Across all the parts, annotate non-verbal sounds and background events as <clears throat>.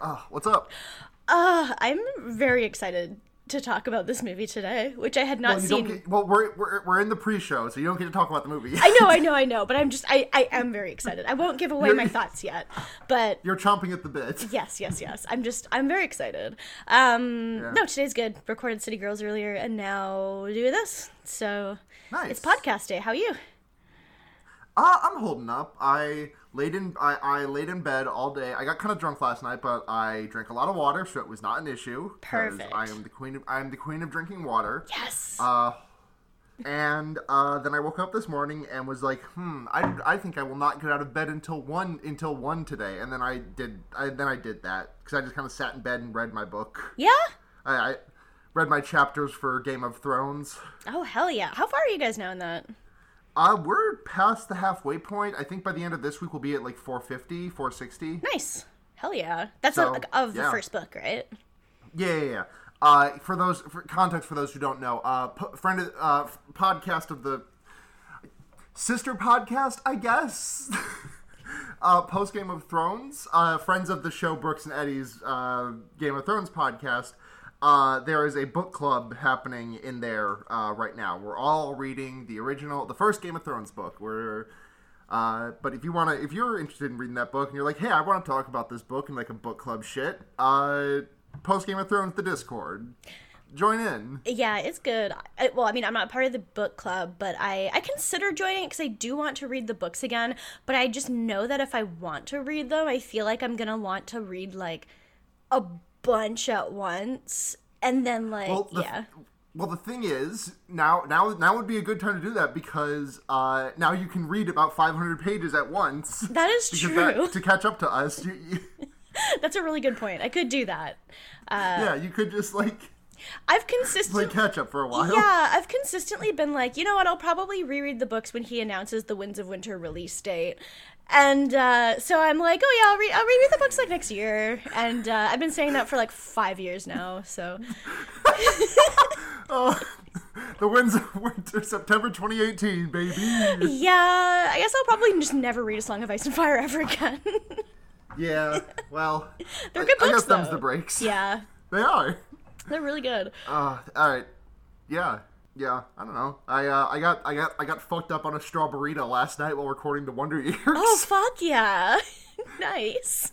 Uh, what's up? Uh, I'm very excited to talk about this movie today, which I had not Well, seen. get, well, we're, we're we're in the pre-show, so you don't get to talk about the movie. I know, I <laughs> know, I know, but I'm just, I, I am very excited. I won't give away You're- my thoughts yet, but You're chomping at the bit. <laughs> yes, yes, yes. I'm just, I'm very excited. Um, Yeah. no, today's good. Recorded City Girls earlier, and now doing this. So Nice. it's podcast day. How are you? Uh, I'm holding up. I laid in I, I laid in bed all day. I got kind of drunk last night, but I drank a lot of water, so it was not an issue. Perfect. I am the queen. Of, I am the queen of drinking water. Yes. Uh, and uh, then I woke up this morning and was like, hmm, I, I think I will not get out of bed until one until one today. And then I did. I, then I did that because I just kind of sat in bed and read my book. yeah. I, I read my chapters for Game of Thrones. Oh hell yeah! How far are you guys now in that? Uh, we're past the halfway point. I think by the end of this week we'll be at like 450, 460. Nice. Hell yeah! That's So, a, of the first book, right? Yeah, yeah, yeah. Uh, for those for context for those who don't know, uh, p- friend of, uh, f- podcast of the sister podcast, I guess. <laughs> uh, post Game of Thrones, uh, friends of the show Brooks and Eddie's uh, Game of Thrones podcast. Uh, there is a book club happening in there uh, right now. We're all reading the original, the first Game of Thrones book. We're uh, but if you want to, if you're interested in reading that book and you're like, hey, I want to talk about this book and like a book club shit, uh, post Game of Thrones, the Discord, join in. Yeah, it's good. I, well, I mean, I'm not part of the book club, but I I consider joining because I do want to read the books again. But I just know that if I want to read them, I feel like I'm gonna want to read like a bunch at once, and then like Well, the, yeah, Well, the thing is, now, now, now would be a good time to do that because uh, now you can read about 500 pages at once. that is <laughs> true. that, to catch up to us, you, you, <laughs> That's a really good point. I could do that. yeah, you could just like I've play consistently catch up for a while. Yeah, <laughs> I've consistently been like, you know what? I'll probably reread the books when he announces the Winds of Winter release date, and uh, so I'm like, oh yeah, I'll, re- I'll reread the books like next year, and uh, I've been saying that for like five years now. So <laughs> The Winds of Winter, September 2018, baby. yeah, I guess I'll probably just never read A Song of Ice and Fire ever again. <laughs> Yeah, well, They're good I, books guess them's though. the breaks. yeah, They are. they're really good. Uh, all right. Yeah, yeah. I don't know. I uh, I got I got I got fucked up on a strawberryta last night while recording the Wonder <laughs> Years. Oh fuck yeah, <laughs> nice.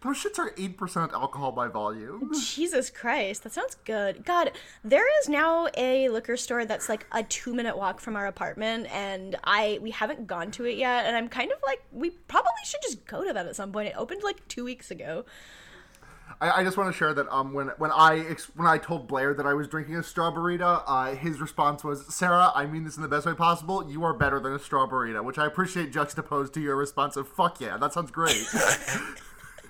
Those shits are eight percent alcohol by volume. Jesus Christ, that sounds good. God, there is now a liquor store that's like a two minute walk from our apartment, and I we haven't gone to it yet, and I'm kind of like we probably should just go to that at some point. It opened like two weeks ago. I, I just want to share that um when when I ex- when I told Blair that I was drinking a strawberryta, uh, his response was, "Sarah, I mean this in the best way possible. You are better than a strawberryta," which I appreciate juxtaposed to your response of "fuck yeah, that sounds great." <laughs>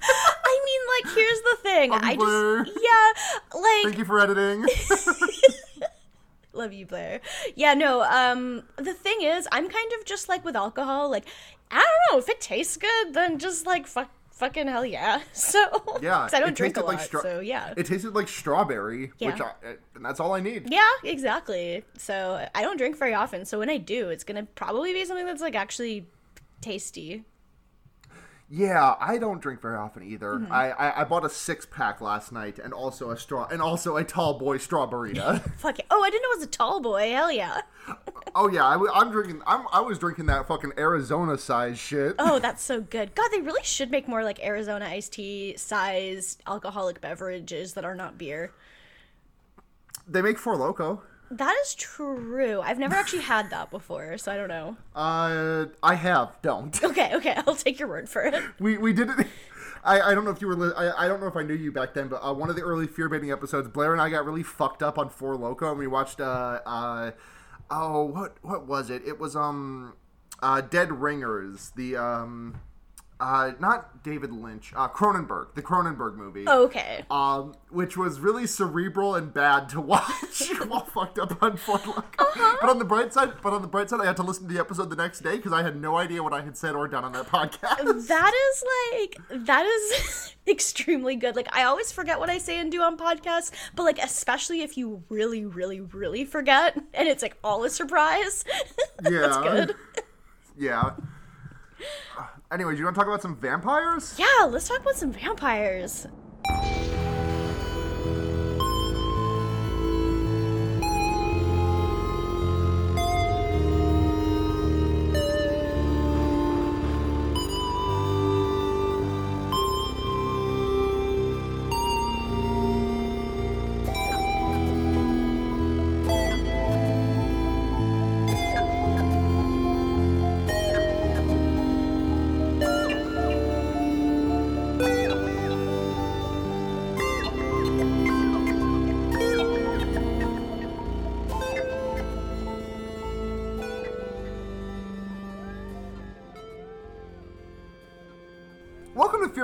I mean, like, here's the thing. I Blair. just yeah, like Thank you for editing. <laughs> love you, Blair. Yeah, no. Um, the thing is, I'm kind of just like with alcohol. Like, I don't know if it tastes good, then just like fuck, fucking hell yeah. <laughs> So yeah, I don't drink a lot. like stra- so yeah. It tasted like strawberry, Yeah. which I, and that's all I need. Yeah, exactly. So I don't drink very often. So when I do, it's gonna probably be something that's like actually tasty. Yeah, I don't drink very often either. Mm-hmm. I, I I bought a six pack last night, and also a straw, and also a tall boy strawberryta. <laughs> Fuck it. Oh, I didn't know it was a tall boy. Hell yeah. <laughs> oh yeah, I, am drinking. I'm I was drinking that fucking Arizona size shit. Oh, <laughs> that's so good. God, they really should make more like Arizona iced tea size alcoholic beverages that are not beer. They make Four Loco. That is true. I've never actually had that before, so I don't know. Uh, I have. Don't. <laughs> Okay, okay, I'll take your word for it. we we did it. <laughs> I, I don't know if you were li- I, I don't know if I knew you back then, but uh, one of the early fear baiting episodes, Blair and I got really fucked up on Four Loco, and we watched uh uh oh what what was it? It was um uh Dead Ringers, the um uh not David Lynch, uh Cronenberg, the Cronenberg movie. Oh, okay. Um, which was really cerebral and bad to <laughs> watch while fucked up on Four Loco. But on the bright side, but on the bright side, I had to listen to the episode the next day because I had no idea what I had said or done on that podcast. That is like that is <laughs> extremely good. Like I always forget what I say and do on podcasts, but like especially if you really, really, really forget and it's like all a surprise. <laughs> Yeah. That's good. Yeah. Anyways, you want to talk about some vampires? Yeah, let's talk about some vampires.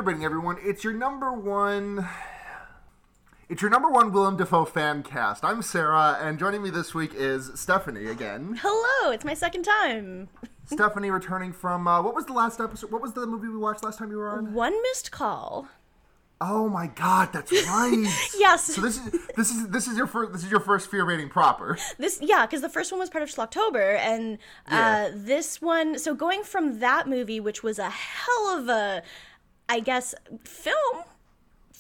Welcome to Fear Baiting, everyone. It's your number one. It's your number one Willem Dafoe fan cast. I'm Sarah, and joining me this week is Stephanie again. Hello, it's my second time. Stephanie returning from uh, what was the last episode? What was the movie we watched last time you were on? One missed call. Oh my God, that's <laughs> right. Yes. So this is this is this is your first this is your first Fear Baiting proper. This yeah, because the first one was part of Schlocktober, and Yeah. uh, this one. So going from that movie, which was a hell of a, I guess, film,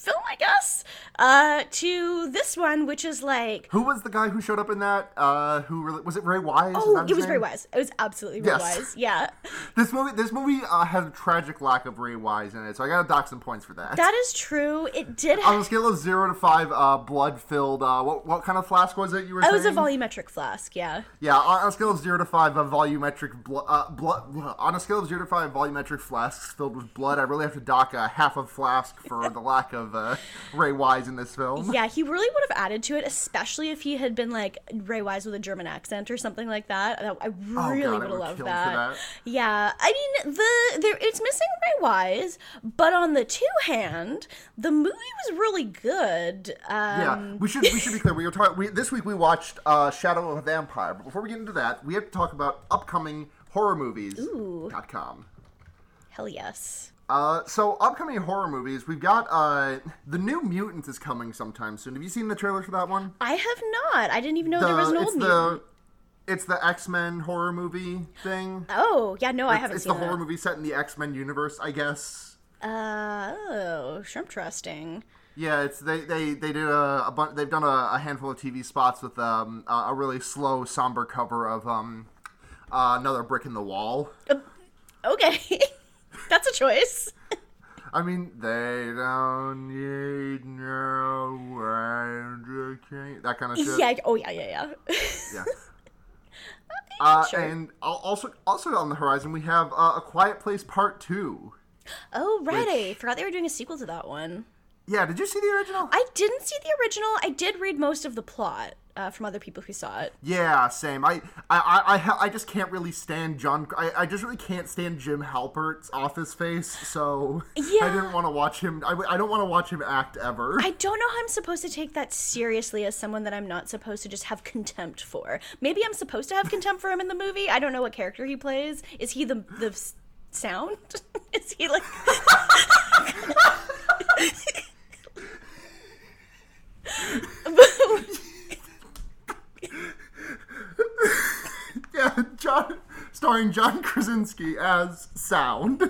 film, I guess, uh, to this one, which is like. Who was the guy who showed up in that? Uh, who really, was it? Ray Wise? Oh, it was Ray? Wise. It was absolutely Ray Yes. Wise. Yeah, <laughs> This movie this movie uh, had a tragic lack of Ray Wise in it, so I gotta dock some points for that. that is true. It did. On a scale of zero to five, uh, blood filled. Uh, what what kind of flask was it? You were saying? It was a volumetric flask. Yeah. Yeah, on on a scale of zero to five, a volumetric blood. Uh, blood. On a scale of zero to five, volumetric flasks filled with blood. I really have to dock a half a flask for the lack of uh, Ray Wise in this film. Yeah, he really would have added to it, especially if he had been like Ray Wise with a German accent or something like that. I really Oh, God, would have loved that. that. Yeah, I mean the there it's missing Ray Wise, but on the two hand, the movie was really good. Um, Yeah, we should we should be clear. We were talking we, this week. We watched uh, Shadow of a Vampire, but before we get into that, we have to talk about upcoming horror movies. Ooh. Dot com. Hell yes. Uh, so upcoming horror movies, we've got uh, the New Mutants is coming sometime soon. Have you seen the trailer for that one? I have not. I didn't even know The- there was an it's old the it's the X Men horror movie thing. Oh yeah, no, I It's- haven't it's seen the horror movie set in the X Men universe, I guess. Uh, oh, shrimp trusting. Yeah, it's they they they did a, a bunch. They've done a, a handful of TV spots with um a, a really slow, somber cover of um uh, another brick in the wall. Okay, <laughs> <laughs> that's a choice. I mean, they don't need no education. That kind of shit. Yeah. Oh yeah, yeah, yeah. Yeah. <laughs> Uh, Sure. And also, also on the horizon, we have uh, a Quiet Place Part Two. Oh right, I forgot they were doing a sequel to that one. Yeah, did you see the original? I didn't see the original. I did read most of the plot uh, from other people who saw it. Yeah, same. I I I I, just can't really stand John. I, I just really can't stand Jim Halpert's Office Face. So yeah. <laughs> I didn't want to watch him. I, I don't want to watch him act ever. I don't know how I'm supposed to take that seriously as someone that I'm not supposed to just have contempt for. Maybe I'm supposed to have contempt for him in the movie. I don't know what character he plays. Is he the the sound? <laughs> Is he like? <laughs> yeah, John, starring John Krasinski as Sound.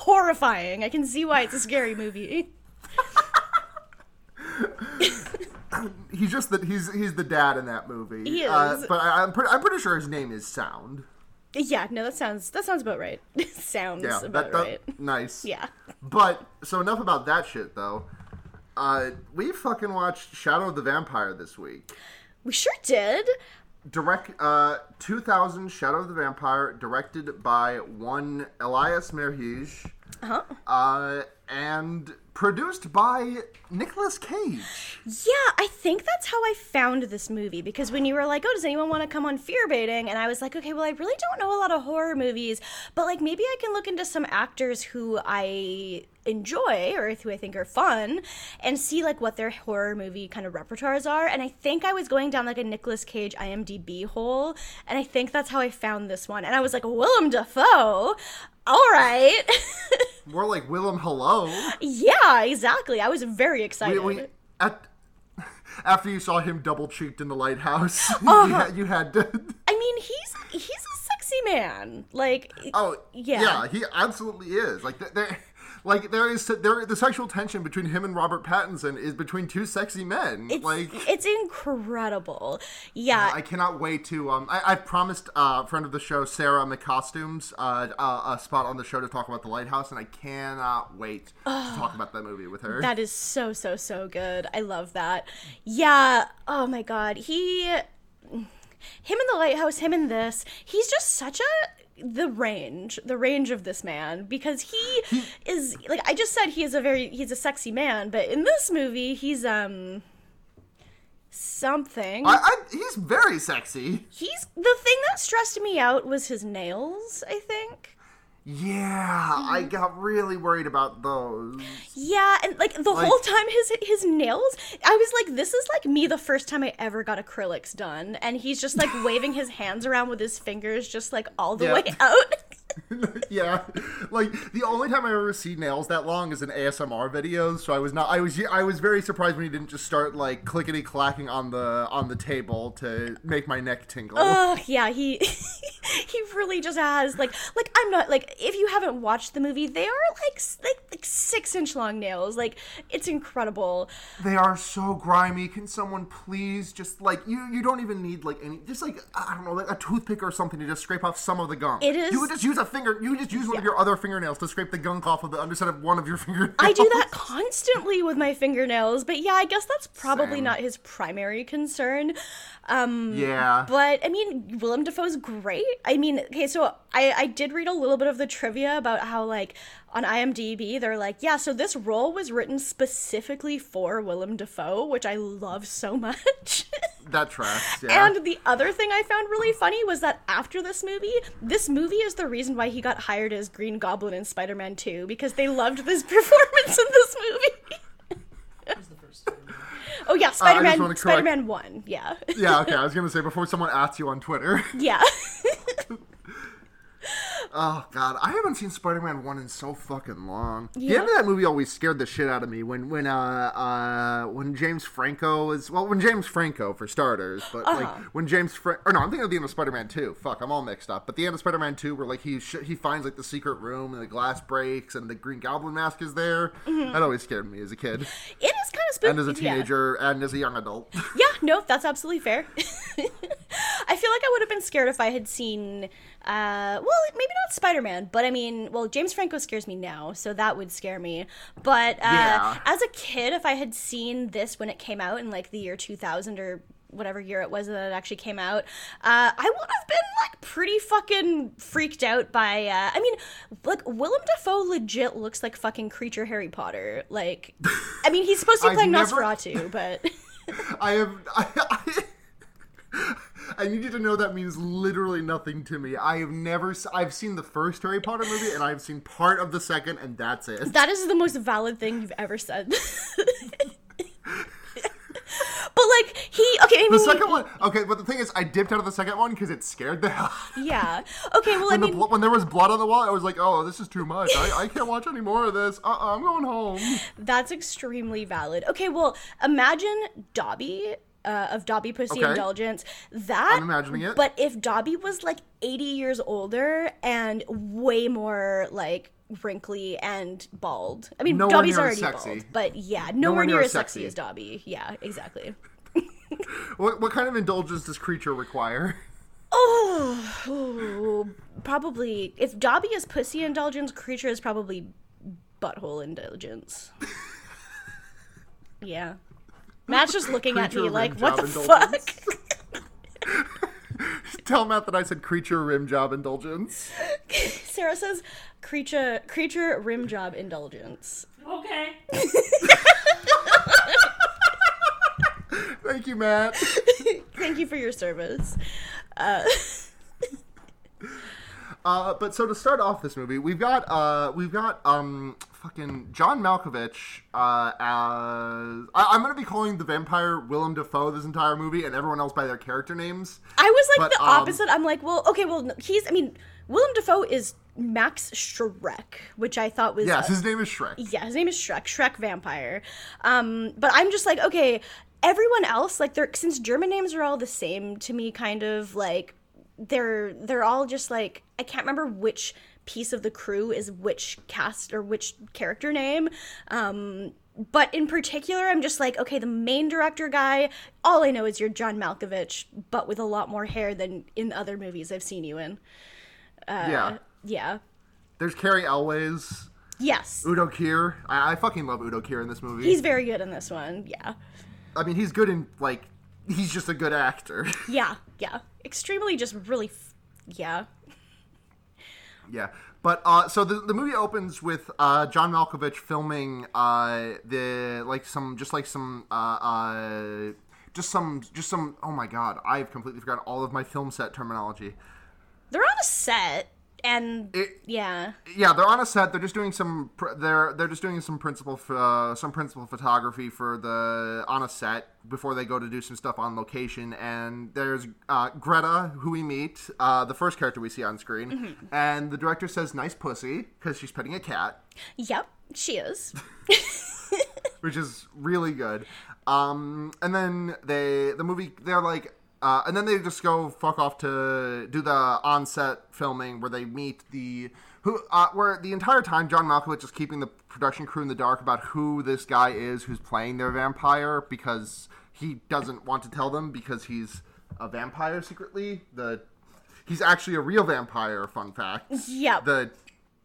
horrifying. I can see why it's a scary movie. <laughs> He's just that he's he's the dad in that movie. He Uh, is. but I, I'm pretty I'm pretty sure his name is Sound. Yeah, no, that sounds that sounds about right. <laughs> sounds Yeah, about that, that- right. nice. Yeah. But so enough about that shit though. Uh, we fucking watched Shadow of the Vampire this week. We sure did. Direct uh 2000 Shadow of the Vampire directed by one Elias Merhige. Uh-huh. Uh and produced by Nicolas Cage. Yeah, I think that's how I found this movie because when you were like, "Oh, does anyone want to come on fear baiting?" and I was like, "Okay, well, I really don't know a lot of horror movies, but like maybe I can look into some actors who I enjoy or who I think are fun and see like what their horror movie kind of repertoires are." And I think I was going down like a Nicolas Cage IMDb hole, and I think that's how I found this one. And I was like, "Willem Dafoe." All right. <laughs> More like Willem Hello. yeah, exactly. I was very excited. We, we at <laughs> after you saw him double cheeked in the lighthouse, <laughs> Uh-huh. you, had, you had to. I mean, he's he's a sexy man. Like, Oh, Yeah. yeah, he absolutely is. Like th- there, like there is there the sexual tension between him and Robert Pattinson is between two sexy men. it's like it's incredible. Yeah, I cannot wait to. Um, I, I've promised uh, a friend of the show, Sarah McCostumes, uh, uh, a spot on the show to talk about the lighthouse, and I cannot wait to talk about that movie with her. That is so so so good. I love that. Yeah. Oh my god. He him in the lighthouse, him in this. He's just such a the range, the range of this man because he is like I just said he is a very he's a sexy man, but in this movie he's um something. I, I, he's very sexy. he's the thing that stressed me out was his nails, I think. Yeah, I mm-hmm. got really worried about those. Yeah, and like the Like- whole time his his nails, I was like, this is like me the first time I ever got acrylics done, and he's just like waving his hands around with his fingers, just like all the Yeah. way <laughs> out. <laughs> yeah, like the only time I ever see nails that long is in ASMR videos. So I was not. I was. I was very surprised when he didn't just start like clickety clacking on the on the table to make my neck tingle. Oh yeah, he <laughs> he really just has like like I'm not like if you haven't watched the movie, they are like like like six inch long nails. Like it's incredible. They are so grimy. Can someone please just like you? You don't even need like any. Just like I don't know, like a toothpick or something to just scrape off some of the gum. It is- You would just use a finger. You just use one of your other fingernails to scrape the gunk off of the underside of one of your <laughs> fingernails. I do that constantly with my fingernails, but yeah, I guess that's probably Same. not his primary concern. Um, Yeah. But I mean, Willem Dafoe's great. I mean, okay, so I I did read a little bit of the trivia about how like on IMDb they're like, yeah, so this role was written specifically for Willem Dafoe, which I love so <laughs> much. that tracks. Yeah. And the other thing I found really funny was that after this movie, this movie is the reason why he got hired as Green Goblin in Spider-Man 2 because they loved this <laughs> performance in this movie. was the first time. Oh yeah, uh, Spider-Man wanna Spider-Man 1. Yeah. yeah. Okay. I was <laughs> gonna say before someone asks you on Twitter. yeah. Oh God, I haven't seen Spider-Man one in so fucking long. The end of that movie always scared the shit out of me. When when uh uh when James Franco was well when James Franco for starters, but like Uh-huh. when James Fra- or no I'm thinking of the end of Spider-Man two. Fuck, I'm all mixed up. But the end of Spider-Man two, where like he sh- he finds like the secret room and the glass breaks and the Green Goblin mask is there. That always scared me as a kid It is kind of spooky. and as a yeah. teenager and as a young adult. <laughs> Yeah, no, that's absolutely fair. <laughs> I feel like I would have been scared if I had seen, uh, well, maybe not Spider Man, but I mean, well, James Franco scares me now, so that would scare me. But uh, Yeah. as a kid, if I had seen this when it came out in like the year 2000 or whatever year it was that it actually came out, uh, I would have been like pretty fucking freaked out by. Uh, I mean, like Willem Dafoe legit looks like fucking creature Harry Potter. Like, I mean, he's supposed to be <laughs> playing never- Nosferatu, but. <laughs> I have. <laughs> I, I, <laughs> I need you to know that means literally nothing to me. I have never. I've seen the first Harry Potter movie, and I've seen part of the second, and that's it. That is the most valid thing you've ever said. <laughs> but like he okay, I mean The second one, okay, but the thing is, I dipped out of the second one because it scared the hell. yeah. Okay, well I When, the mean when there was blood on the wall, I was like, "Oh, this is too much. I, I can't watch any more of this. Uh, uh I'm going home." <laughs> that's extremely valid. Okay, well imagine Dobby uh, of Dobby Pussy Okay. Indulgence. That I'm imagining it. But if Dobby was like 80 years older and way more like wrinkly and bald. I mean, Nowhere Dobby's already sexy. bald, but yeah, nowhere, near, as sexy. sexy. as Dobby. Yeah, exactly. <laughs> What, what kind of indulgence does creature require? Oh, ooh, probably. If Dobby is pussy indulgence, creature is probably butthole indulgence. <laughs> yeah. Matt's just looking at me like, what the job fuck? <laughs> <laughs> Tell Matt that I said creature rim job indulgence. <laughs> Sarah says, creature, creature rim job indulgence. Okay. Thank you, Matt. Thank you for your service. Uh, Uh, but so to start off this movie, we've got uh, we've got um, fucking John Malkovich uh, as I- I'm gonna be calling the vampire Willem Dafoe this entire movie, and everyone else by their character names. I was like But, the um, opposite. I'm like, well, okay, well, he's, I mean, Willem Dafoe is Max Schreck, which I thought was. Yes, a- his name is Shrek. yeah, his name is Shrek, Shrek Vampire. Um, but I'm just like, okay, everyone else, like, they're since German names are all the same to me, kind of like they're they're all just like I can't remember which piece of the crew is which cast or which character name. Um, but in particular, I'm just like, okay, the main director guy, all I know is you're John Malkovich, but with a lot more hair than in other movies I've seen you in. Uh, yeah. Yeah. There's Cary Elwes, Yes. Udo Kier. I, I fucking love Udo Kier in this movie. He's very good in this one. Yeah. I mean, he's good in like he's just a good actor. <laughs> Yeah. Yeah. Extremely just really f- yeah. yeah. But uh, so the, the movie opens with uh, John Malkovich filming uh, the like some just like some uh, uh, just some just some oh my god I've completely forgotten all of my film set terminology. They're on a set and It- yeah. yeah, they're on a set. They're just doing some. They're they're just doing some principal uh, some principal photography for the on a set before they go to do some stuff on location. And there's uh, Greta, who we meet, uh, the first character we see on screen, and the director says "nice pussy" because she's petting a cat, Yep, she is. <laughs> <laughs> which is really good. Um, and then they the movie they're like. Uh, and then they just go fuck off to do the on-set filming where they meet the who uh, where the entire time John Malkovich is keeping the production crew in the dark about who this guy is who's playing their vampire because he doesn't want to tell them because he's a vampire secretly. The he's actually a real vampire. Fun fact. Yep. The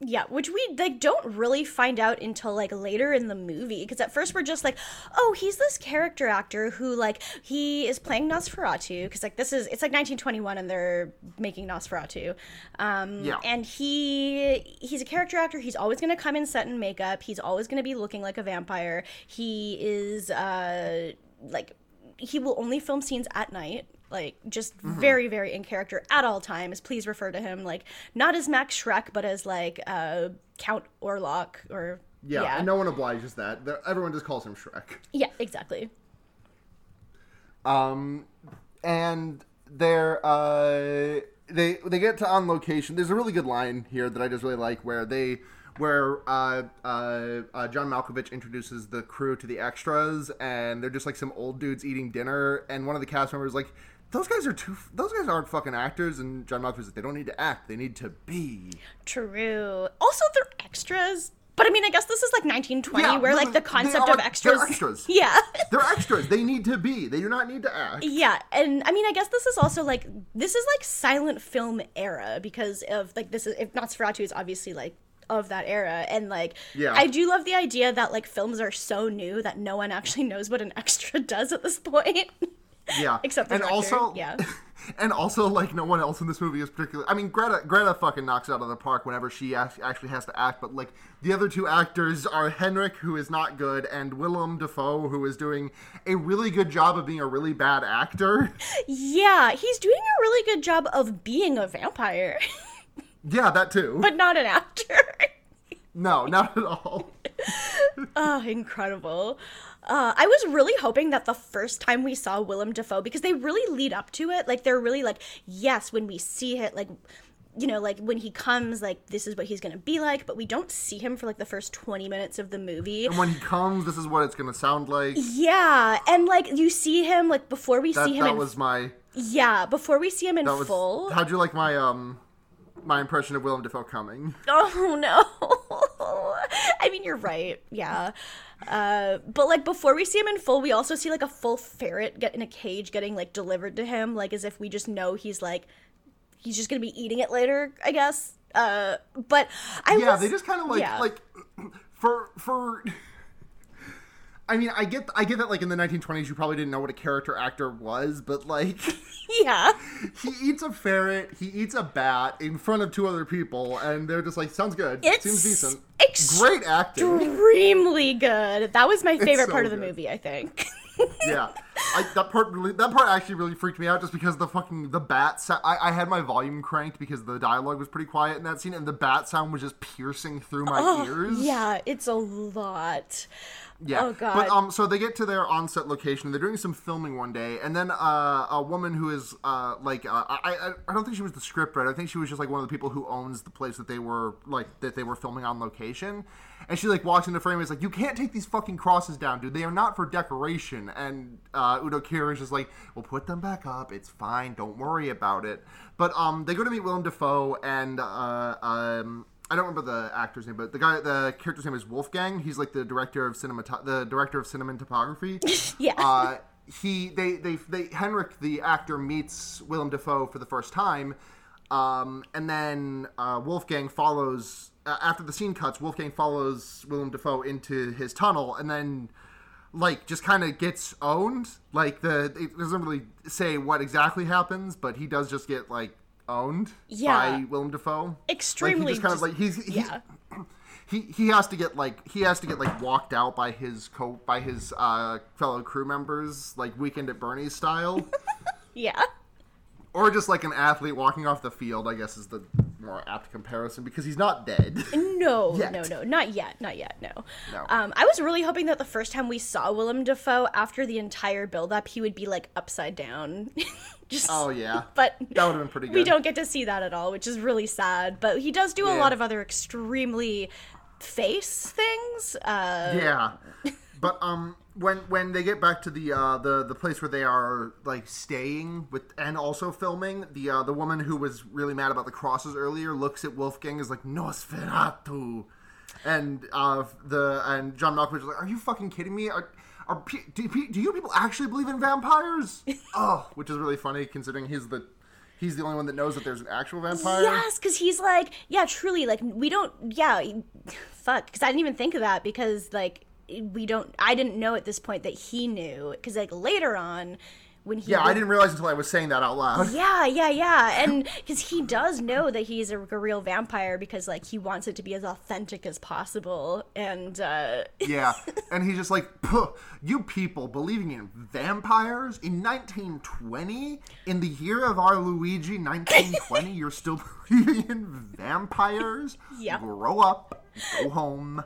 Yeah, which we like don't really find out until like later in the movie because at first we're just like, oh, he's this character actor who like he is playing Nosferatu because like this is it's like 1921 and they're making Nosferatu, um, Yeah. and he he's a character actor. He's always gonna come in set and makeup. He's always gonna be looking like a vampire. He is uh like he will only film scenes at night like just Mm-hmm. very very in character at all times please refer to him like not as max schreck but as like uh count orlok or yeah, yeah and no one obliges that. Everyone just calls him Shrek. yeah exactly Um, and they're uh, they they get to on location. There's a really good line here that I just really like where they where uh, uh, uh, John Malkovich introduces the crew to the extras, and they're just like some old dudes eating dinner, and one of the cast members like. Those guys are too. Those guys aren't fucking actors, and John Malkovich's like, they don't need to act. They need to be. true also they're extras but i mean i guess this is like 1920 Yeah, where like the concept are- of extras they're extras. <laughs> yeah They're extras. they need to be. They do not need to act. Yeah, and I mean, I guess this is also like this is like silent film era because of like this is if Nosferatu is obviously like of that era, and like Yeah. I do love the idea that like films are so new that no one actually knows what an <laughs> extra does at this point. Yeah, Except and also, yeah. <laughs> and also, like no one else in this movie is particularly. I mean, Greta, Greta fucking knocks it out of the park whenever she actually has to act. But like the other two actors are Henrik, who is not good, and Willem Dafoe, who is doing a really good job of being a really bad actor. yeah, he's doing a really good job of being a vampire, <laughs> yeah, that too. but not an actor. no, not at all. <laughs> Oh, incredible. Uh, I was really hoping that the first time we saw Willem Dafoe, because they really lead up to it, like they're really like, yes, when we see it, like, you know, like when he comes, like this is what he's gonna be like, but we don't see him for like the first 20 minutes of the movie. And when he comes, this is what it's gonna sound like. Yeah, and like you see him, like before we That, see him that in was my. yeah, before we see him in was. full. How'd you like my um, my impression of Willem Dafoe coming? <laughs> Oh no. <laughs> I mean you're right. Yeah. Uh but like before we see him in full, we also see like a full ferret get in a cage getting like delivered to him like as if we just know he's like he's just to be eating it later, I guess. Uh but I yeah was, they just kind of like yeah. like <clears throat> for for i mean i get i get that like in the 1920s you probably didn't know what a character actor was but like <laughs> yeah. <laughs> he eats a ferret he eats a bat in front of two other people and they're just like sounds good It's seems decent great acting Extremely good. That was my favorite so part of the good. movie, I think. <laughs> yeah I, that part really that part actually really freaked me out just because the fucking the bat sound I, I had my volume cranked because the dialogue was pretty quiet in that scene and the bat sound was just piercing through my oh, ears Yeah, it's a lot. Yeah. Oh, God. But um, so they get to their on-set location. They're doing some filming one day, and then uh, a woman who is uh, like uh, I, I I don't think she was the scriptwriter. I think she was just like one of the people who owns the place that they were like that they were filming on location. And she like walks into frame and is like, "You can't take these fucking crosses down, dude. They are not for decoration." And uh, Udo Kier is just like, "We'll put them back up. It's fine. Don't worry about it." But um, they go to meet Willem Dafoe and uh, um. I don't remember the actor's name, but the guy, the character's name is Wolfgang. He's like the director of cinema, the director of cinematography. <laughs> Yeah. Uh, he, they, they, they, Henrik, the actor, meets Willem Dafoe for the first time, um, and then uh, Wolfgang follows. Uh, after the scene cuts, Wolfgang follows Willem Dafoe into his tunnel, and then like just kind of gets owned. Like the it doesn't really say what exactly happens, but he does just get like owned Yeah. by Willem Dafoe. Extremely Like, he just kind of like he's, he's yeah. <clears throat> he he has to get like he has to get like walked out by his co by his uh, fellow crew members like Weekend at Bernie's style, <laughs> Yeah. Or just like an athlete walking off the field. I guess is the more apt comparison because he's not dead. <laughs> No, no, no, not yet, not yet, no. No. Um, I was really hoping that the first time we saw Willem Dafoe, after the entire build-up, he would be like upside down. <laughs> Just, oh yeah, <laughs> but that would have been pretty good. we don't get to see that at all, which is really sad. But he does do a lot of other extremely face things. Uh, Yeah, but um, when when they get back to the uh the the place where they are like staying with and also filming, the uh the woman who was really mad about the crosses earlier looks at Wolfgang is like Nosferatu, and uh the and John Malkovich is like, "Are you fucking kidding me? Are are do, do you people actually believe in vampires?" <laughs> oh, which is really funny considering he's the he's the only one that knows that there's an actual vampire. Yes, because he's like, yeah, truly, like we don't, yeah, fuck, because I didn't even think of that because like we don't, I didn't know at this point that he knew because like later on when he Yeah, I didn't realize until I was saying that out loud. <laughs> Yeah, yeah, yeah, and because he does know that he's a, a real vampire because like he wants it to be as authentic as possible, and uh, <laughs> Yeah, and he's just like, "Puh, you people believing in vampires in 1920, in the year of our Luigi, 1920, <laughs> you're still believing in vampires? Yeah. Grow up, go home.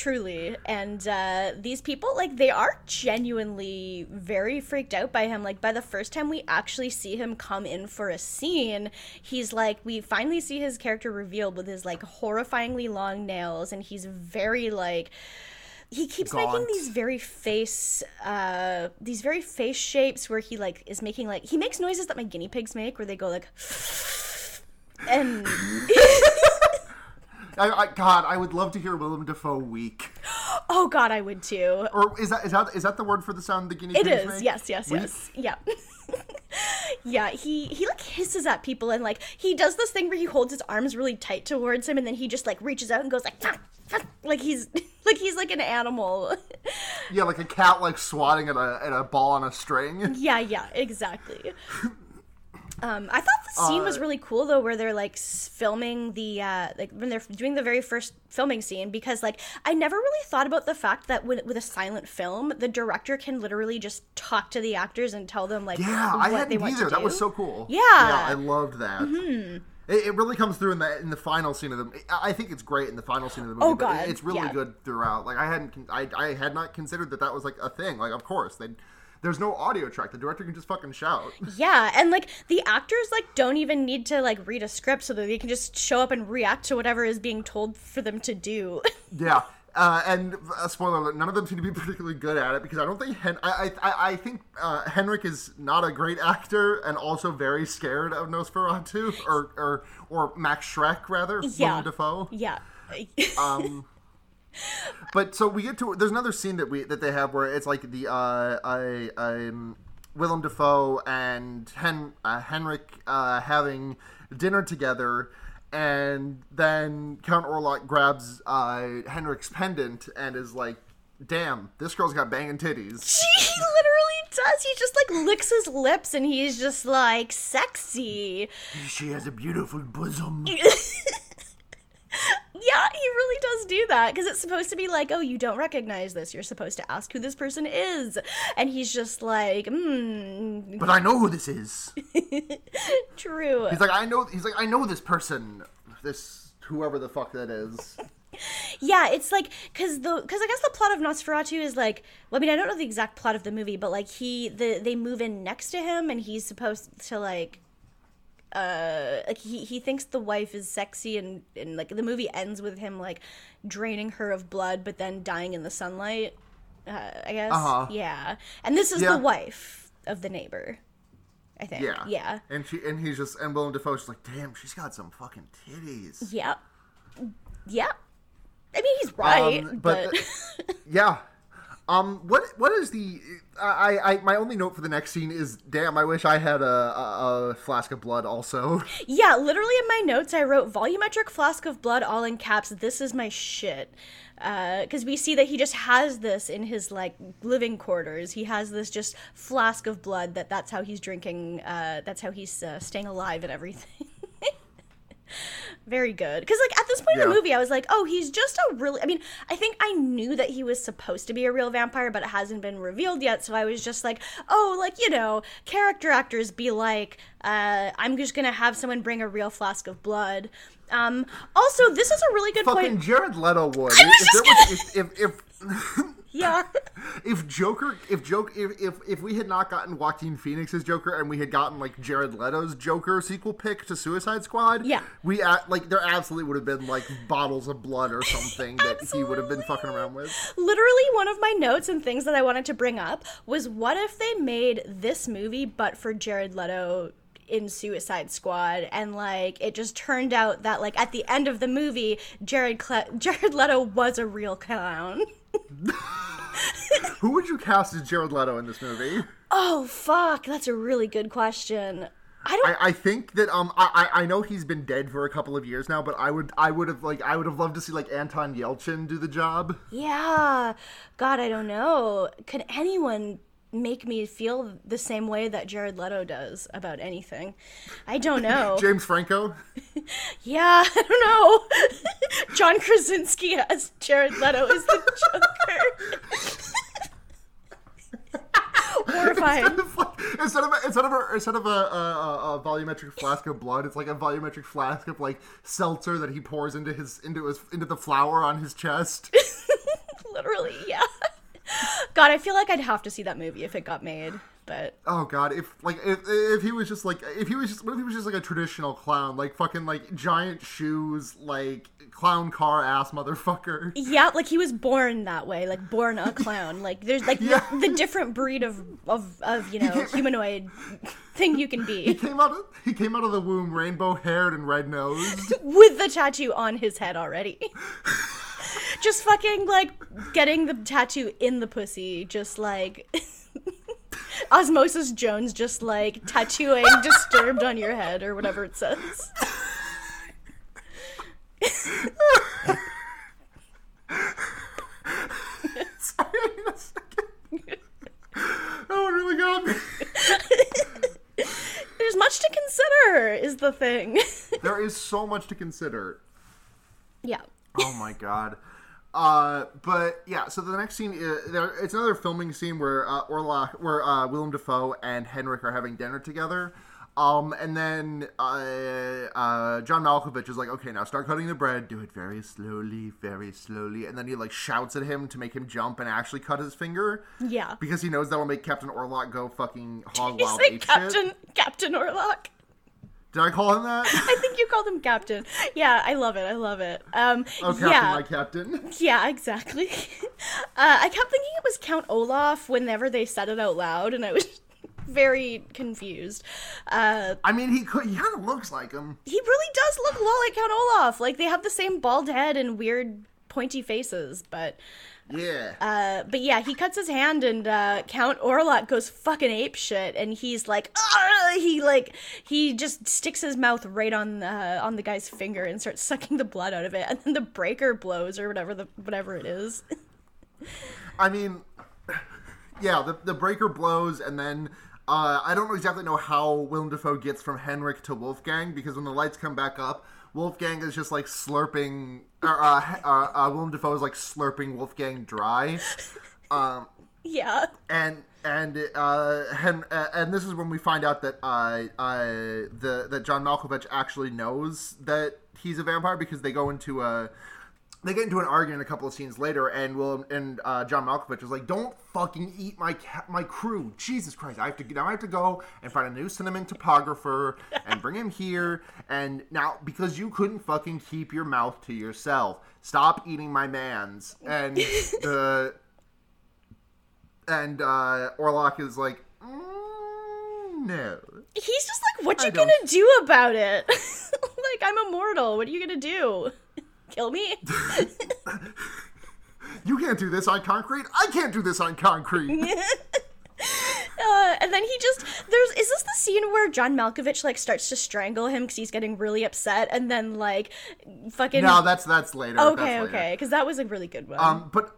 Truly. And uh these people like they are genuinely very freaked out by him. Like by the first time we actually see him come in for a scene he's like we finally see his character revealed with his like horrifyingly long nails. And he's very like he keeps making these very face uh these very face shapes where he like is making like he makes noises that my guinea pigs make where they go like <sighs> and <laughs> I, I, God, I would love to hear Willem Dafoe weak. <gasps> oh god i would too Or is that is that is that the word for the sound the guinea It is. make? Yes, yes, Weak? yes. Yeah. <laughs> yeah, he he like hisses at people and like he does this thing where he holds his arms really tight towards him and then he just like reaches out and goes like "Fuck, fuck," like he's <laughs> like he's like an animal. Yeah, like a cat like swatting at a at a ball on a string. <laughs> yeah, yeah, exactly. Um, I thought the scene was Uh, really cool though, where they're like filming the uh, like when they're doing the very first filming scene because like I never really thought about the fact that with, with a silent film, the director can literally just talk to the actors and tell them like Yeah, what I hadn't want either. to That was so cool. Yeah. Mm-hmm. yeah, I loved that. It, it really comes through in the in the final scene of the. I I think it's great in the final scene of the movie. Oh, but God, it's really yeah. good throughout. Like I hadn't, I, I had not considered that that was like a thing. Like of course they. There's no audio track. The director can just fucking shout. <laughs> Yeah, and like the actors like don't even need to like read a script so that they can just show up and react to whatever is being told for them to do. <laughs> Yeah. Uh, and uh, spoiler alert: none of them seem to be <laughs> particularly good at it because I don't think Hen- I I, I- I think uh, Henrik is not a great actor and also very scared of Nosferatu or or or Max Schreck rather. Yeah. Willem Dafoe. yeah. Um, but so we get to there's another scene that we that they have where it's like the uh I um Willem Dafoe and Hen uh, Henrik uh, having dinner together. And then Count Orlok grabs uh, Henrik's pendant and is like, "Damn, this girl's got banging titties." She literally does. He just like licks his lips and he's just like sexy. She has a beautiful bosom. <laughs> He really does do that because it's supposed to be like, oh, you don't recognize this. You're supposed to ask who this person is, and he's just like, hmm, But I know who this is. <laughs> true. He's like, I know. He's like, I know this person. This whoever the fuck that is. yeah, it's like because the because I guess the plot of Nosferatu is like well, I mean I don't know the exact plot of the movie, but like he the they move in next to him and he's supposed to like uh like he he thinks the wife is sexy and and like the movie ends with him like draining her of blood but then dying in the sunlight uh, i guess Uh-huh. yeah and this is Yeah. the wife of the neighbor i think Yeah. yeah And she and he's just and Willem Dafoe's just like, damn, she's got some fucking titties. yeah yeah i mean he's right Um, but, but Yeah. Um, what what is the I, I my only note for the next scene is damn I wish I had a, a, a flask of blood also. <laughs> Yeah, literally in my notes, I wrote volumetric flask of blood all in caps. This is my shit. Because we see that he just has this in his like living quarters. He has this just flask of blood that that's how he's drinking. Uh, that's how he's uh, staying alive and everything. <laughs> Very good. Because like at this point in the movie, I was like, oh, he's just a really. I mean, I think I knew that he was supposed to be a real vampire, but it hasn't been revealed yet. So I was just like, oh, like you know, character actors be like, uh, I'm just gonna have someone bring a real flask of blood. Um, also, this is a really good Fucking point. Jared Leto would. was if, just there was, if, if, if Yeah. <laughs> if Joker, if joke, if, if if we had not gotten Joaquin Phoenix's Joker and we had gotten like Jared Leto's Joker sequel pick to Suicide Squad, Yeah. we a like there absolutely would have been like bottles of blood or something that he would have been fucking around with. Literally, one of my notes and things that I wanted to bring up was what if they made this movie but for Jared Leto in Suicide Squad and like it just turned out that like at the end of the movie Jared Cle- <laughs> Jared Leto was a real clown. Who would you cast as Jared Leto in this movie? Oh fuck, that's a really good question. I don't I, I think that um I, I I know he's been dead for a couple of years now, but I would I would have like I would have loved to see like Anton Yelchin do the job. Yeah. God, I don't know. Could anyone make me feel the same way that Jared Leto does about anything? I don't know. <laughs> James Franco. <laughs> Yeah, <laughs> I don't know. John Krasinski as Jared Leto is the Joker. Horrifying. instead of a, instead of a, instead of a, a, a volumetric flask of blood, it's like a volumetric flask of like seltzer that he pours into his into his into the flower on his chest. Literally, yeah. God, I feel like I'd have to see that movie if it got made. But Oh god, if like if if he was just like if he was just what if he was just like a traditional clown, like fucking like giant shoes, like clown car ass motherfucker. <laughs> yeah, like he was born that way, like born a clown. Like there's like Yeah. the, the different breed of of of you know humanoid thing you can be. <laughs> He came out of he came out of the womb rainbow haired and red nosed. <laughs> with the tattoo on his head already. just fucking like getting the tattoo in the pussy, just like Osmosis Jones, just like tattooing <laughs> disturbed on your head or whatever it says. Sorry, a second. That one really got me. <laughs> There's much to consider, is the thing. There is so much to consider. yeah. Oh my god. Uh, but yeah, so the next scene, is, there, it's another filming scene where uh, Orlok, where uh, Willem Dafoe and Henrik are having dinner together. Um, and then uh, uh, John Malkovich is like, okay, now start cutting the bread. Do it very slowly, very slowly. And then he like shouts at him to make him jump and actually cut his finger Yeah. because he knows that will make Captain Orlok go fucking <laughs> hog You wild say ape shit. Captain Captain Orlok. Did I call him that? <laughs> I think you called him Captain. Yeah, I love it. I love it. Um, Oh, Captain, yeah. my captain. <laughs> Yeah, exactly. <laughs> Uh, I kept thinking it was Count Olaf whenever they said it out loud, and I was very confused. Uh, I mean, he could. He kind of looks like him. he really does look a lot like Count Olaf. Like they have the same bald head and weird pointy faces, but Yeah. uh, but yeah, he cuts his hand and uh, Count Orlok goes fucking ape shit, and he's like, he like he just sticks his mouth right on uh, on the guy's finger and starts sucking the blood out of it, and then the breaker blows or whatever the whatever it is. I mean, yeah, the, the breaker blows, and then uh, I don't exactly know how Willem Dafoe gets from Henrik to Wolfgang because when the lights come back up, Wolfgang is just like slurping, or uh, uh, uh, Willem Dafoe is like slurping Wolfgang dry, <laughs> um, yeah. and and uh, Hen- uh, and this is when we find out that uh, uh, the that John Malkovich actually knows that he's a vampire because they go into a they get into an argument a couple of scenes later, and Will and uh, John Malkovich is like, "Don't fucking eat my ca- my crew, Jesus Christ! I have to now I have to go and find a new cinematographer and bring him here, and now because you couldn't fucking keep your mouth to yourself, stop eating my man's." And <laughs> the and uh, Orlok is like, mm, "No." He's just like, what I you don't- gonna do about it? <laughs> like, I'm immortal. What are you gonna do? Kill me? <laughs> You can't do this on concrete. I can't do this on concrete. <laughs> Uh, and then he just there's is this the scene where John Malkovich like starts to strangle him because he's getting really upset, and then like fucking no, that's that's later. okay, that's later. okay, because that was a really good one. Um, but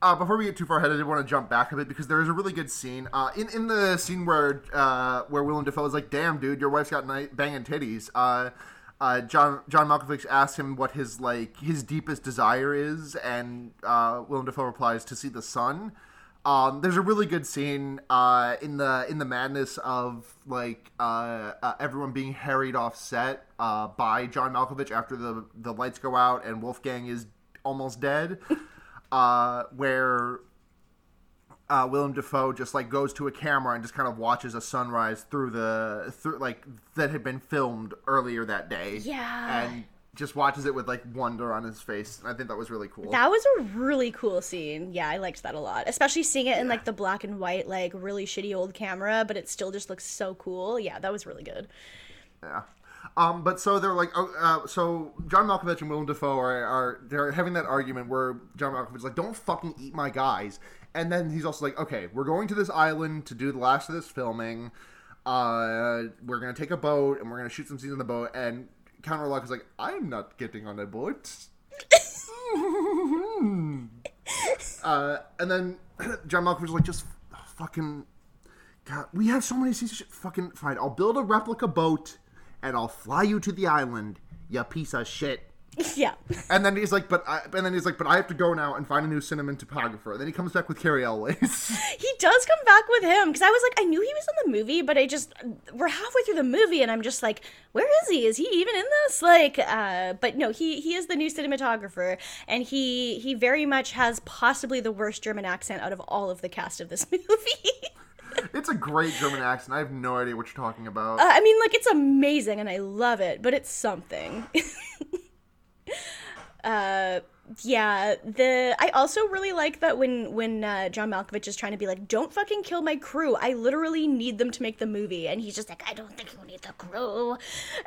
uh, before we get too far ahead, I did want to jump back a bit because there is a really good scene. Uh, in in the scene where uh, where Willem Dafoe is like, "Damn, dude, your wife's got night banging titties." Uh, uh, John John Malkovich asks him what his like his deepest desire is, and uh, Willem Dafoe replies, "To see the sun." Um, there's a really good scene uh, in the in the madness of like uh, uh, everyone being harried off set uh, by John Malkovich after the the lights go out and Wolfgang is almost dead, <laughs> where uh, Willem Dafoe just like goes to a camera and just kind of watches a sunrise through the through like that had been filmed earlier that day. Yeah. and just watches it with like wonder on his face. I think that was really cool. that was a really cool scene. Yeah, I liked that a lot. Especially seeing it in like the black and white, like really shitty old camera, but it still just looks so cool. Yeah, that was really good. Yeah. Um, but so they're like, oh, uh, so John Malkovich and Willem Dafoe are, are they're having that argument where John Malkovich's like, don't fucking eat my guys, and then he's also like, okay, we're going to this island to do the last of this filming. Uh, we're gonna take a boat and we're gonna shoot some scenes on the boat. And Count Orlok is like, I'm not getting on a boat. <laughs> uh, and then <clears throat> John Malkovich is like, just fucking God, we have so many scenes. of shit. Fucking fine. I'll build a replica boat and I'll fly you to the island. You piece of shit. <laughs> yeah. And then he's like, but I, and then he's like, but I have to go now and find a new cinematographer. Then he comes back with Cary Elwes. <laughs> He does come back with him because I was like, I knew he was in the movie, but I just we're halfway through the movie and I'm just like, where is he? Is he even in this? Like, uh, but no, he he is the new cinematographer, and he he very much has possibly the worst German accent out of all of the cast of this <laughs> movie. it's a great German accent. I have no idea what you're talking about. Uh, I mean, like it's amazing and I love it, but it's something. Uh yeah, the I also really like that when when uh, John Malkovich is trying to be like, "Don't fucking kill my crew. I literally need them to make the movie," and he's just like, "I don't think you need the crew."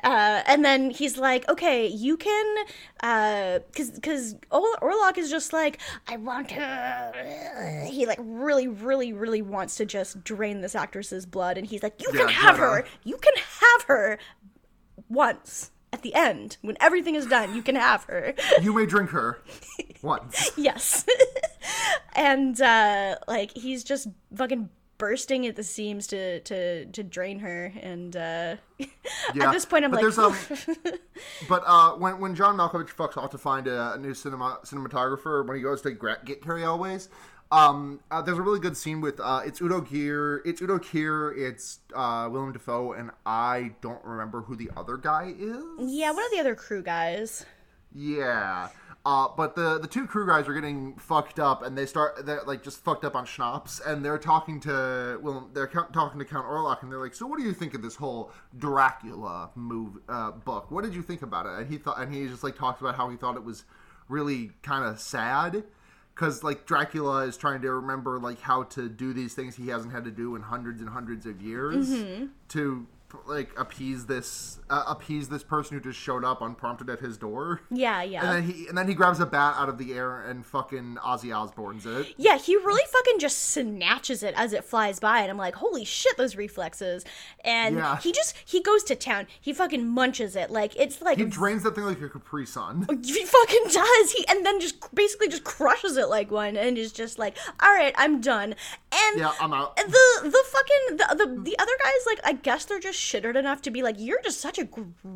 Uh, and then he's like, "Okay, you can," uh because because Orlok is just like, "I want her." He like really, really, really wants to just drain this actress's blood, and he's like, "You can have Greta. her. You can have her once." At the end, when everything is done, you can have her. <laughs> you may drink her once. <laughs> Yes. <laughs> and uh like he's just fucking bursting at the seams to to to drain her and uh Yeah. at this point I'm but like there's, um, but uh, when when John Malkovich fucks off to find a, a new cinema cinematographer, when he goes to gra- get Cary Elwes, um, uh, there's a really good scene with uh, it's Udo Kier, it's Udo Kier, it's uh, Willem Dafoe, and I don't remember who the other guy is. Yeah, one of the other crew guys. Yeah. Uh, but the the two crew guys are getting fucked up, and they start they're like just fucked up on schnapps, and they're talking to well, they're co- talking to Count Orlok, and they're like, "So what do you think of this whole Dracula move uh, book? What did you think about it?" And he thought, and he just like talks about how he thought it was really kind of sad, because like Dracula is trying to remember like how to do these things he hasn't had to do in hundreds and hundreds of years mm-hmm. to like appease this uh, appease this person who just showed up unprompted at his door. Yeah, yeah. And then he and then he grabs a bat out of the air and fucking Ozzy Osbourne's it. yeah, he really fucking just snatches it as it flies by, and I'm like, holy shit, those reflexes. And Yeah. he just he goes to town. He fucking munches it like it's like He drains that thing like a Capri Sun. <laughs> He fucking does. He and then just basically just crushes it like one, and is just like, "All right, I'm done." And Yeah, I'm out. the the fucking the, the the other guys like I guess they're just shittered enough to be like, "You're just such a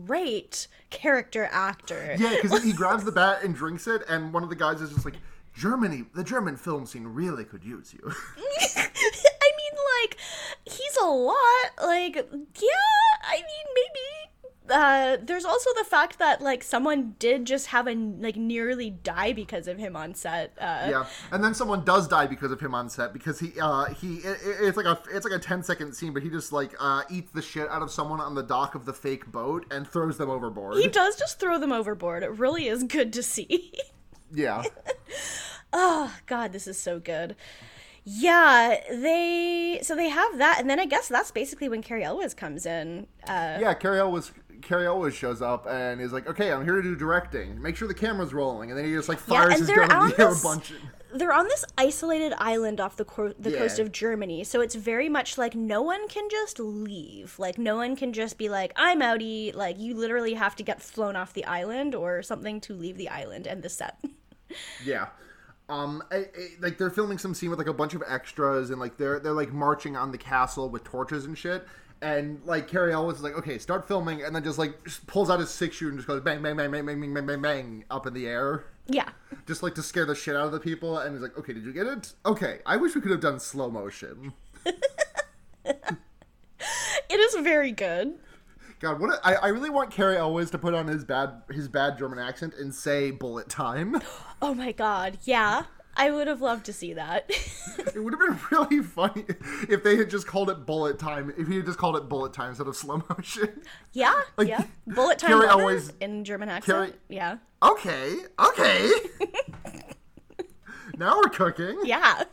great character actor." Yeah, because he <laughs> grabs the bat and drinks it, and one of the guys is just like, Germany, the German film scene really could use you. <laughs> <laughs> I mean, like he's a lot. Like, yeah, I mean, maybe uh, there's also the fact that like someone did just have a like nearly die because of him on set. Uh, Yeah, and then someone does die because of him on set because he uh he it, it's like a it's like a 10 second scene, but he just like uh eats the shit out of someone on the dock of the fake boat and throws them overboard. He does just throw them overboard. It really is good to see. <laughs> yeah, <laughs> oh God, this is so good. Yeah, they so they have that, and then I guess that's basically when Cary Elwes comes in. Uh, yeah. Cary Elwes Cary Elwes shows up and is like, "Okay, I'm here to do directing. Make sure the camera's rolling." And then he just like Yeah, fires and his gun in the air a bunch. they're on this isolated island off the co- the coast of Germany, so it's very much like no one can just leave. Like no one can just be like, "I'm outie." Like you literally have to get flown off the island or something to leave the island and the set. <laughs> Yeah. Um, I, I- like they're filming some scene with like a bunch of extras and like they're they're like marching on the castle with torches and shit. And like Cary Elwes is like, okay, start filming, and then just like just pulls out his six shooter and just goes bang, bang, bang, bang, bang, bang, bang, bang, bang up in the air, yeah. just like to scare the shit out of the people. And he's like, okay, did you get it? Okay, I wish we could have done slow motion. <laughs> It is very good. God, what a, I, I really want Cary Elwes to put on his bad his bad German accent and say bullet time. <gasps> Oh my god. Yeah. I would have loved to see that. <laughs> It would have been really funny if they had just called it bullet time. If he had just called it bullet time instead of slow motion. yeah. <laughs> Like, yeah. Bullet time Cary Elwes- in German accent. Cary- Yeah. Okay, okay. <laughs> now we're cooking. Yeah.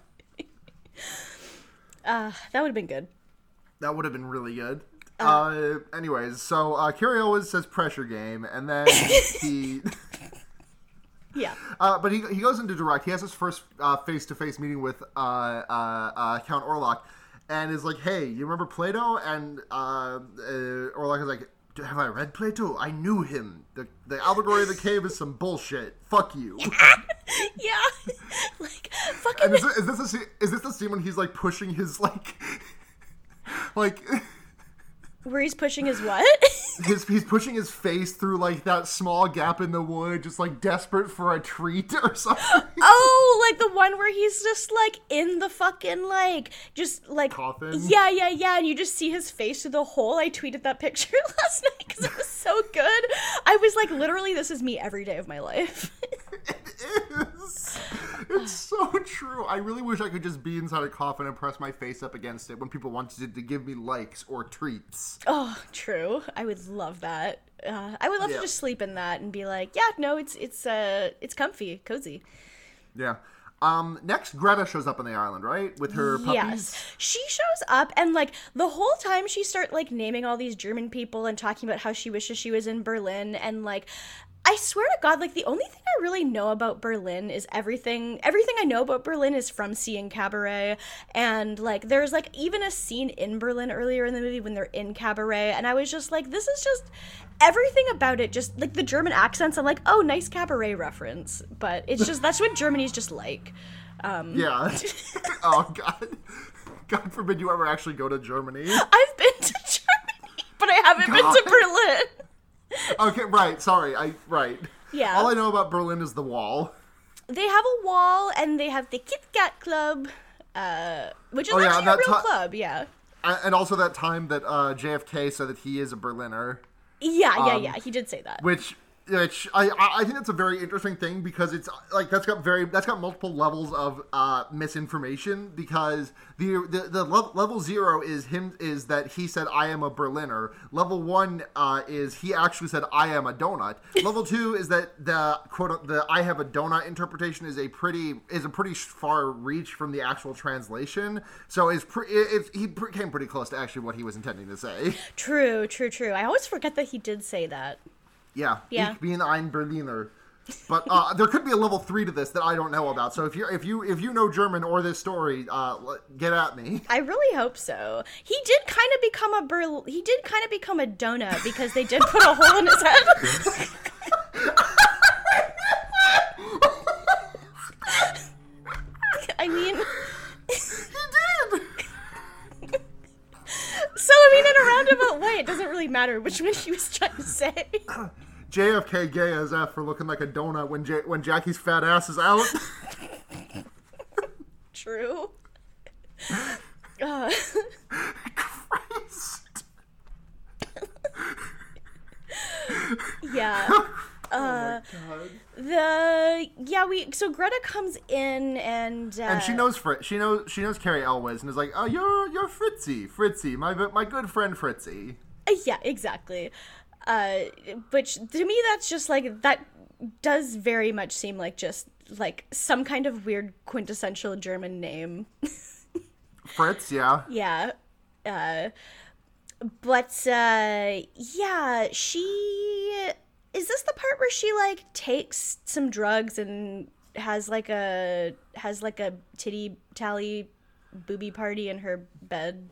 uh, that would have been good. That would have been really good. Uh, anyways, so uh, Cary Elwes says pressure game, and then he, Yeah. uh, but he, he goes into direct. He has his first face to face meeting with uh, uh, uh, Count Orlok, and is like, "Hey, you remember Plato?" And uh, uh, Orlok is like, "Have I read Plato? I knew him. The the allegory of the cave is some bullshit. Fuck you." <laughs> Yeah. <laughs> like fucking And is, <laughs> this- is this a, is this the scene when he's like pushing his like like where he's pushing his what? <laughs> his he's pushing his face through like that small gap in the wood, just like desperate for a treat <laughs> or something. oh, like the one where he's just like in the fucking like just like Coffin? Yeah, yeah, yeah, and you just see his face through the hole. I tweeted that <laughs> picture last night because it was so good. I was like, literally, this is me every day of my life. It is. It's so true. I really wish I could just be inside a coffin and press my face up against it when people wanted to give me likes or treats. oh, true. I would love that. Uh, I would love Yeah. to just sleep in that and be like, yeah, no, it's it's uh it's comfy, cozy. Yeah. Um. Next, Greta shows up on the island, right, with her puppies. Yes. She shows up and like the whole time she start like naming all these German people and talking about how she wishes she was in Berlin and like I swear to God, like the only thing I really know about Berlin is everything. Everything I know about Berlin is from seeing Cabaret, and like there's like even a scene in Berlin earlier in the movie when they're in Cabaret, and I was just like, this is just everything about it. Just like the German accents, I'm like, oh, nice Cabaret reference, but it's just that's what Germany's just like. Um, Yeah. <laughs> oh God. God forbid you ever actually go to Germany. I've been to <laughs> Germany, but I haven't been to Berlin. Okay, right. Sorry. I right. Yeah. All I know about Berlin is the wall. They have a wall and they have the Kit Kat Club, uh, which is Oh, yeah, a that real club. Yeah. And also that time that uh, JFK said that he is a Berliner, Yeah, yeah, Um, yeah. He did say that. which which I I think that's a very interesting thing because it's like that's got very that's got multiple levels of uh, misinformation because the the, the level, level zero is him is that he said I am a Berliner. Level one uh, is he actually said I am a donut. <laughs> Level two is that the quote the I have a donut interpretation is a pretty is a pretty far reach from the actual translation. So it's pre- it, it, he came pretty close to actually what he was intending to say. True, true, true. I always forget that he did say that. Yeah, Yeah. Ich bin ein Berliner. But uh, <laughs> there could be a level three to this that I don't know about. So if you if you if you know German or this story, uh, get at me. <laughs> I really hope so. He did kind of become a Berl. He did kind of become a donut because they did put a hole in his head. <laughs> I mean, He did. so I mean, in a roundabout way, it doesn't really matter which one he was trying to say. JFK gay as F for looking like a donut when J- when Jackie's fat ass is out. <laughs> True. <laughs> Uh. <laughs> Christ. yeah. Oh uh, oh the yeah we so Greta comes in and uh, and she knows Fritz she knows she knows Cary Elwes and is like oh you're you're Fritzy Fritzy my my good friend Fritzy uh, yeah exactly uh, which to me, that's just like that does very much seem like just like some kind of weird quintessential German name. <laughs> Fritz, yeah. yeah. Uh, but uh, yeah, she is this the part where she like takes some drugs and has like a has like a titty tally booby party in her bed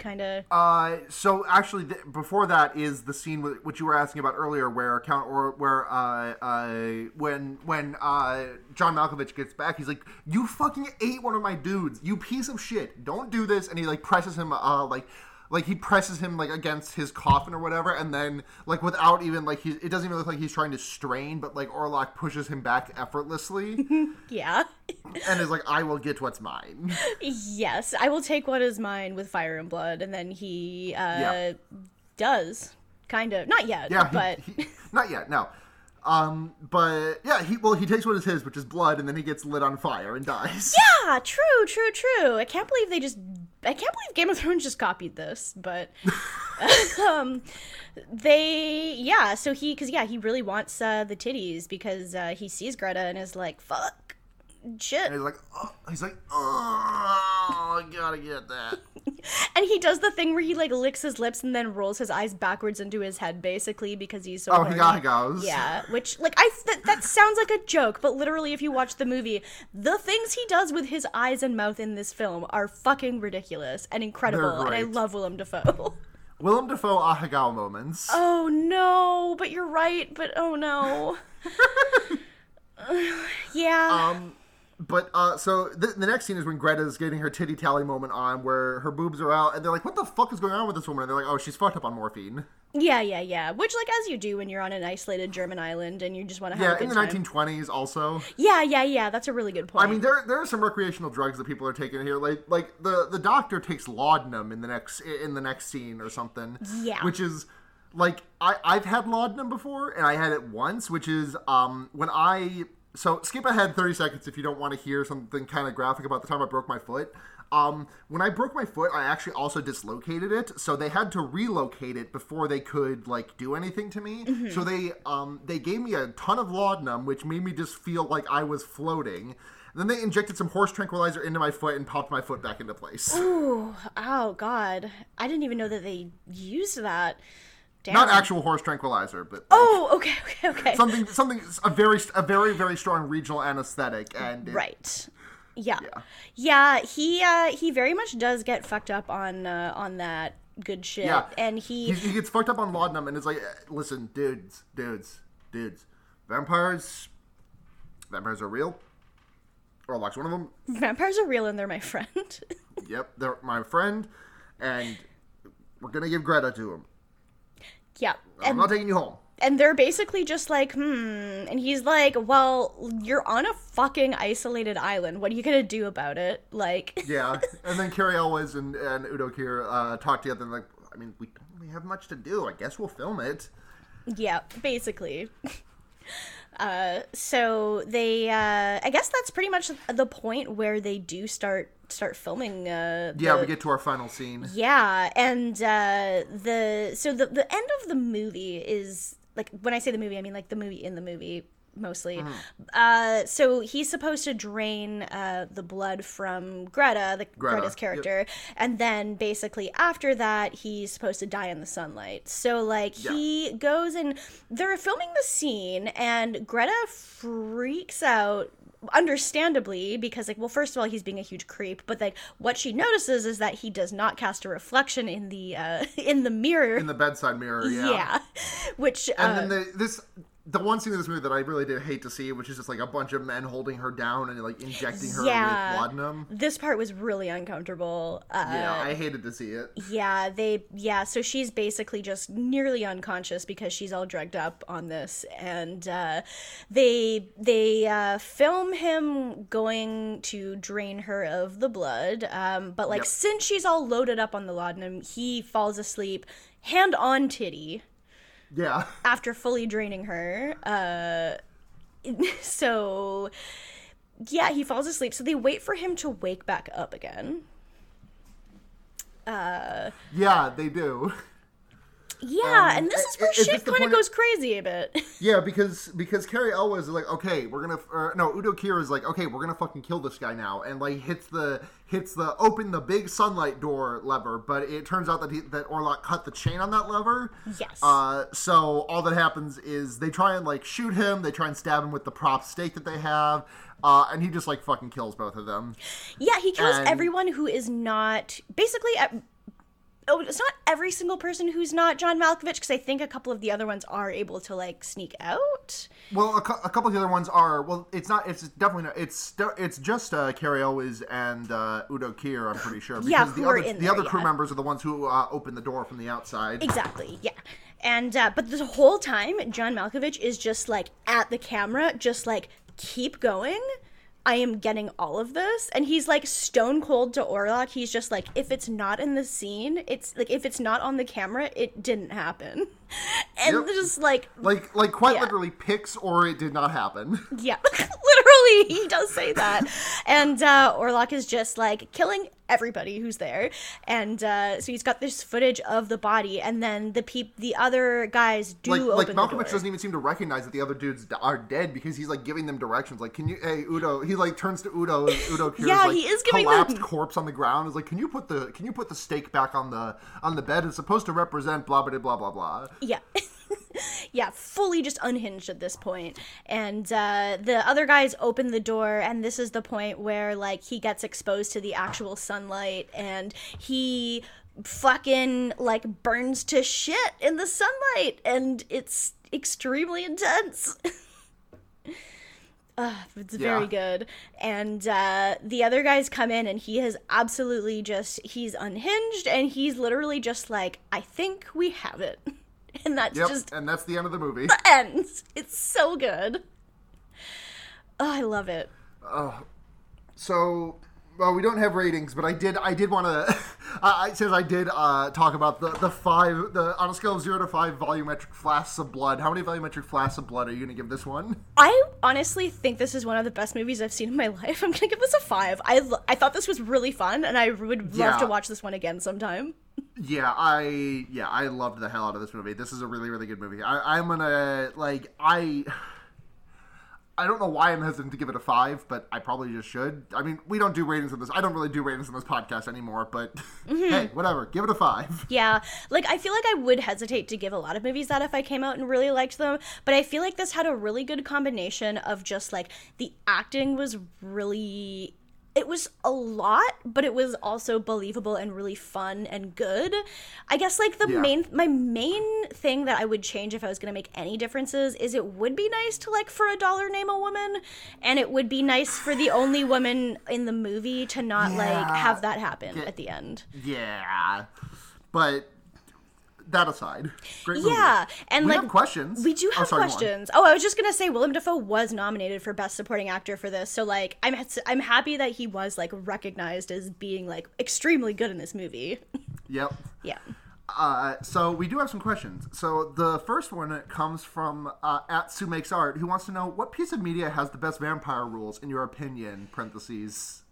kind of Uh, so actually, before that is the scene with, which you were asking about earlier, where Count or where uh, uh, when when uh, John Malkovich gets back, he's like, "You fucking ate one of my dudes, you piece of shit! Don't do this!" And he like presses him, uh, like. Like he presses him like against his coffin or whatever, and then like without even like he, it doesn't even look like he's trying to strain, but like Orlok pushes him back effortlessly, <laughs> yeah and is like, "I will get what's mine." yes i will take what is mine with fire and blood and then he uh Yeah. does kind of not yet Yeah, he- but he- not yet. No, um, but yeah, he well he takes what is his, which is blood, and then he gets lit on fire and dies. Yeah, true, true, true. I can't believe they just. I can't believe Game of Thrones just copied this, but <laughs> <laughs> um, they yeah. So he because yeah he really wants uh, the titties because uh, he sees Greta and is like fuck shit, And he's like, oh, he's like, oh, I gotta get that. <laughs> and he does the thing where he like licks his lips and then rolls his eyes backwards into his head basically because he's so. Oh, he horny. goes. Yeah, which like I that, that sounds like a joke, but literally if you watch the movie, the things he does with his eyes and mouth in this film are fucking ridiculous and incredible, and I love Willem Dafoe. <laughs> Willem Dafoe Ahegao moments. oh no, but you're right, but oh no. <laughs> yeah. Um, but uh, so the, the next scene is when Greta's getting her titty tally moment on, where her boobs are out, and they're like, "What the fuck is going on with this woman?" And they're like, "Oh, she's fucked up on morphine." yeah, yeah, yeah. Which like as you do when you're on an isolated German island and you just want to have Yeah, a good in the time. 1920s, also. Yeah, yeah, yeah. That's a really good point. I mean, there there are some recreational drugs that people are taking here. Like like the the doctor takes laudanum in the next in the next scene or something. Yeah. Which is like I I've had laudanum before and I had it once, which is um when I so skip ahead 30 seconds if you don't want to hear something kind of graphic about the time I broke my foot. Um, when I broke my foot, I actually also dislocated it, so they had to relocate it before they could like do anything to me. So they um they gave me a ton of laudanum, which made me just feel like I was floating. then they injected some horse tranquilizer into my foot and popped my foot back into place. Ooh, oh god. I didn't even know that they used that. Not actual horse tranquilizer, but like, Oh, okay, <laughs> okay, okay. something something a very a very very strong regional anesthetic and it- right. Yeah. Yeah. Yeah, he uh he very much does get fucked up on uh on that good shit. Yeah. And he he, he gets fucked up on laudanum and it's like, eh, listen, dudes, dudes, dudes, vampires, vampires are real. or Orlok's one of them. vampires are real and they're my friend. <laughs> Yep, they're my friend, and we're gonna give Greta to him. Yeah. I'm And not taking you home. and they're basically just like, hmm. And he's like, well, you're on a fucking isolated island. What are you gonna do about it? Like, <laughs> Yeah, and then Cary Elwes and, and Udo Kier uh, talk together and like, I mean, we don't really have much to do. I guess we'll film it. yeah, basically. <laughs> Uh, so they, uh, I guess that's pretty much the point where they do start start filming. Uh, Yeah, we get to our final scene. Yeah, and uh, the so the the end of the movie is like when I say the movie, I mean like the movie in the movie mostly. Mm-hmm. Uh, so he's supposed to drain uh, the blood from Greta, the Greta, Greta's yep. character, and then basically after that he's supposed to die in the sunlight. So like he goes and they're filming the scene, and Greta freaks out understandably because like well first of all he's being a huge creep but like what she notices is that he does not cast a reflection in the uh <laughs> in the mirror In the bedside mirror, yeah. yeah. <laughs> which And uh, then the, this, the one scene in this movie that I really did hate to see, which is just like a bunch of men holding her down and like injecting her Yeah. with laudanum. this part was really uncomfortable uh Yeah, I hated to see it. yeah they yeah so she's basically just nearly unconscious because she's all drugged up on this and uh they they uh film him going to drain her of the blood um but like Yep. since she's all loaded up on the laudanum he falls asleep hand on titty Yeah, after fully draining her uh <laughs> so yeah, he falls asleep. So they wait for him to wake back up again. Uh, Yeah, they do. yeah, Um, and this is where is shit kind of goes crazy a bit. <laughs> Yeah, because because Cary Elwes is like, okay, we're gonna no Udo Kier is like, okay, we're gonna fucking kill this guy now, and like hits the hits the open the big sunlight door lever, but it turns out that he that Orlok cut the chain on that lever. Yes. Uh, so all that happens is they try and like shoot him, they try and stab him with the prop stake that they have, uh, and he just like fucking kills both of them. yeah, he kills and- everyone who is not basically. uh, Oh, it's not every single person who's not John Malkovich because I think a couple of the other ones are able to like sneak out. Well, a, cou- a couple of the other ones are well. It's not. It's definitely not. It's it's just uh, Cary Elwes and uh, Udo Kier. I'm pretty sure. Because Yeah, the are other in the there, other crew yeah. members are the ones who uh, open the door from the outside. Exactly, yeah. And uh, but the whole time, John Malkovich is just like at the camera, just like keep going. I am getting all of this, and he's like stone cold to Orlok. He's just like, if it's not in the scene, it's like if it's not on the camera, it didn't happen. <laughs> And Yep. just like, Like like quite Yeah. literally picks or it did not happen. yeah, <laughs> literally, he does say that. And uh, Orlok is just like killing everybody who's there, and uh, so he's got this footage of the body, and then the peop, the other guys do like open like Malkovich door. doesn't even seem to recognize that the other dudes are dead because he's like giving them directions. Like, can you, hey Udo? He like turns to Udo. And Udo <laughs> Kier's Yeah, like he is giving collapsed them- corpse on the ground. Is like, can you put the can you put the stake back on the on the bed? It's supposed to represent blah blah blah blah blah. Yeah. <laughs> yeah, fully just unhinged at this point. And uh, the other guys open the door, and this is the point where, like, he gets exposed to the actual sunlight, and he fucking, like, burns to shit in the sunlight, and it's extremely intense. Uh, <laughs> it's very Yeah. good. And uh, the other guys come in, and he has absolutely just, he's unhinged, and he's literally just like, I think we have it. <laughs> <laughs> And that's Yep, just and that's the end of the movie. The ends. It's so good. Oh, I love it. So, well, we don't have ratings, but I did. I did want to. <laughs> I since I did uh, talk about the the five the on a scale of zero to five volumetric flasks of blood. How many volumetric flasks of blood are you going to give this one? I honestly think this is one of the best movies I've seen in my <laughs> life. I'm gonna give this a five. I I thought this was really fun, and I would love Yeah. to watch this one again sometime. Yeah, I yeah I loved the hell out of this movie. This is a really really good movie. I, I'm gonna like I. I don't know why I'm hesitant to give it a five, but I probably just should. I mean, we don't do ratings on this. I don't really do ratings on this podcast anymore, but <laughs> mm-hmm. hey, whatever. Give it a five. Yeah, like I feel like I would hesitate to give a lot of movies that if I came out and really liked them, but I feel like this had a really good combination of just like the acting was really it was a lot, but it was also believable and really fun and good. I guess like the Yeah. main my main thing that I would change if I was going to make any differences is it would be nice to like for a dollar name a woman and it would be nice for the only woman in the movie to not like have that happen Yeah. at the end. Yeah, but that aside, great movie. Yeah, and we like have questions. We do Oh, have sorry, questions. Oh, I was just gonna say Willem Dafoe was nominated for Best Supporting Actor for this, so like I'm I'm happy that he was like recognized as being like extremely good in this movie. <laughs> Yep. yeah. Uh, so we do have some questions. So the first one comes from uh, at Sue Makes Art, who wants to know what piece of media has the best vampire rules in your opinion? Parentheses.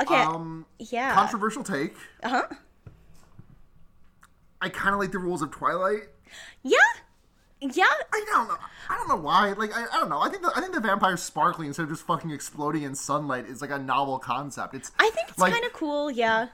Okay. Um, yeah. controversial take. uh huh. I kind of like the rules of Twilight. Yeah. Yeah. I don't know. I don't know why. Like I, I don't know. I think the, I think the vampire sparkling instead of just fucking exploding in sunlight is like a novel concept. It's I think it's like, kind of cool. Yeah.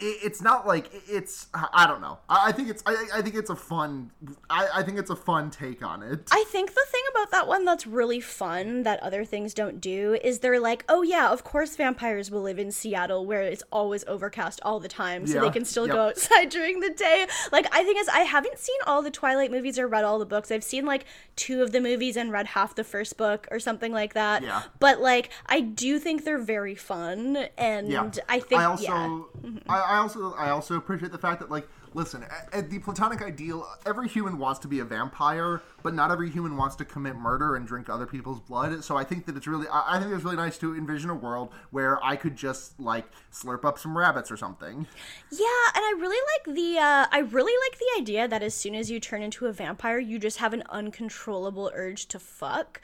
It- it's not like it's I don't know. I think it's I, I think it's a fun I, I think it's a fun take on it. I think the thing about that one that's really fun that other things don't do is they're like, oh yeah, of course vampires will live in Seattle where it's always overcast all the time, so they can still yep. go outside <laughs> during the day. Like I think is I haven't seen all the Twilight movies or read all the books. I've seen like two of the movies and read half the first book or something like that. Yeah. But like I do think they're very fun, and yeah. I think I also yeah. I, I also I also appreciate the fact that like Listen, at the platonic ideal, every human wants to be a vampire, but not every human wants to commit murder and drink other people's blood. So I think that it's really, I think it's really nice to envision a world where I could just like slurp up some rabbits or something. Yeah, and I really like the uh, I really like the idea that as soon as you turn into a vampire, you just have an uncontrollable urge to fuck,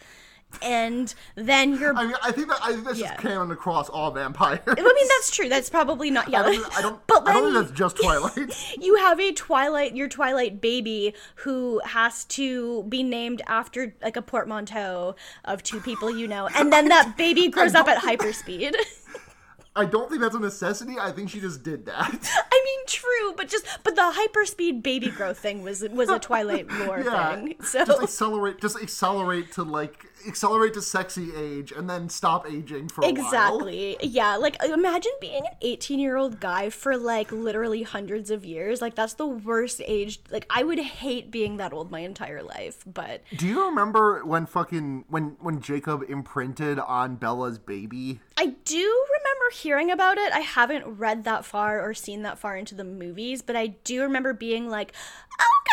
and then you're. I mean, I think that I think that's Yeah. just canon across all vampires. I mean, that's true. That's probably not. Yeah, I don't, I don't, but I don't think that's just Twilight. <laughs> you have a Twilight, your Twilight baby, who has to be named after like a portmanteau of two people you know, and then that <laughs> baby grows up at hyperspeed. <laughs> I don't think that's a necessity. I think she just did that. Mean, true, but just but the hyperspeed baby growth thing was was a Twilight lore <laughs> Yeah, thing. So just accelerate, just accelerate to like accelerate to sexy age, and then stop aging for a while. Exactly. Yeah. Like, imagine being an 18 year old guy for like literally hundreds of years. Like, that's the worst age. Like, I would hate being that old my entire life. But Do you remember when fucking when when Jacob imprinted on Bella's baby? I do remember hearing about it. I haven't read that far or seen that far into the movies, but I do remember being like,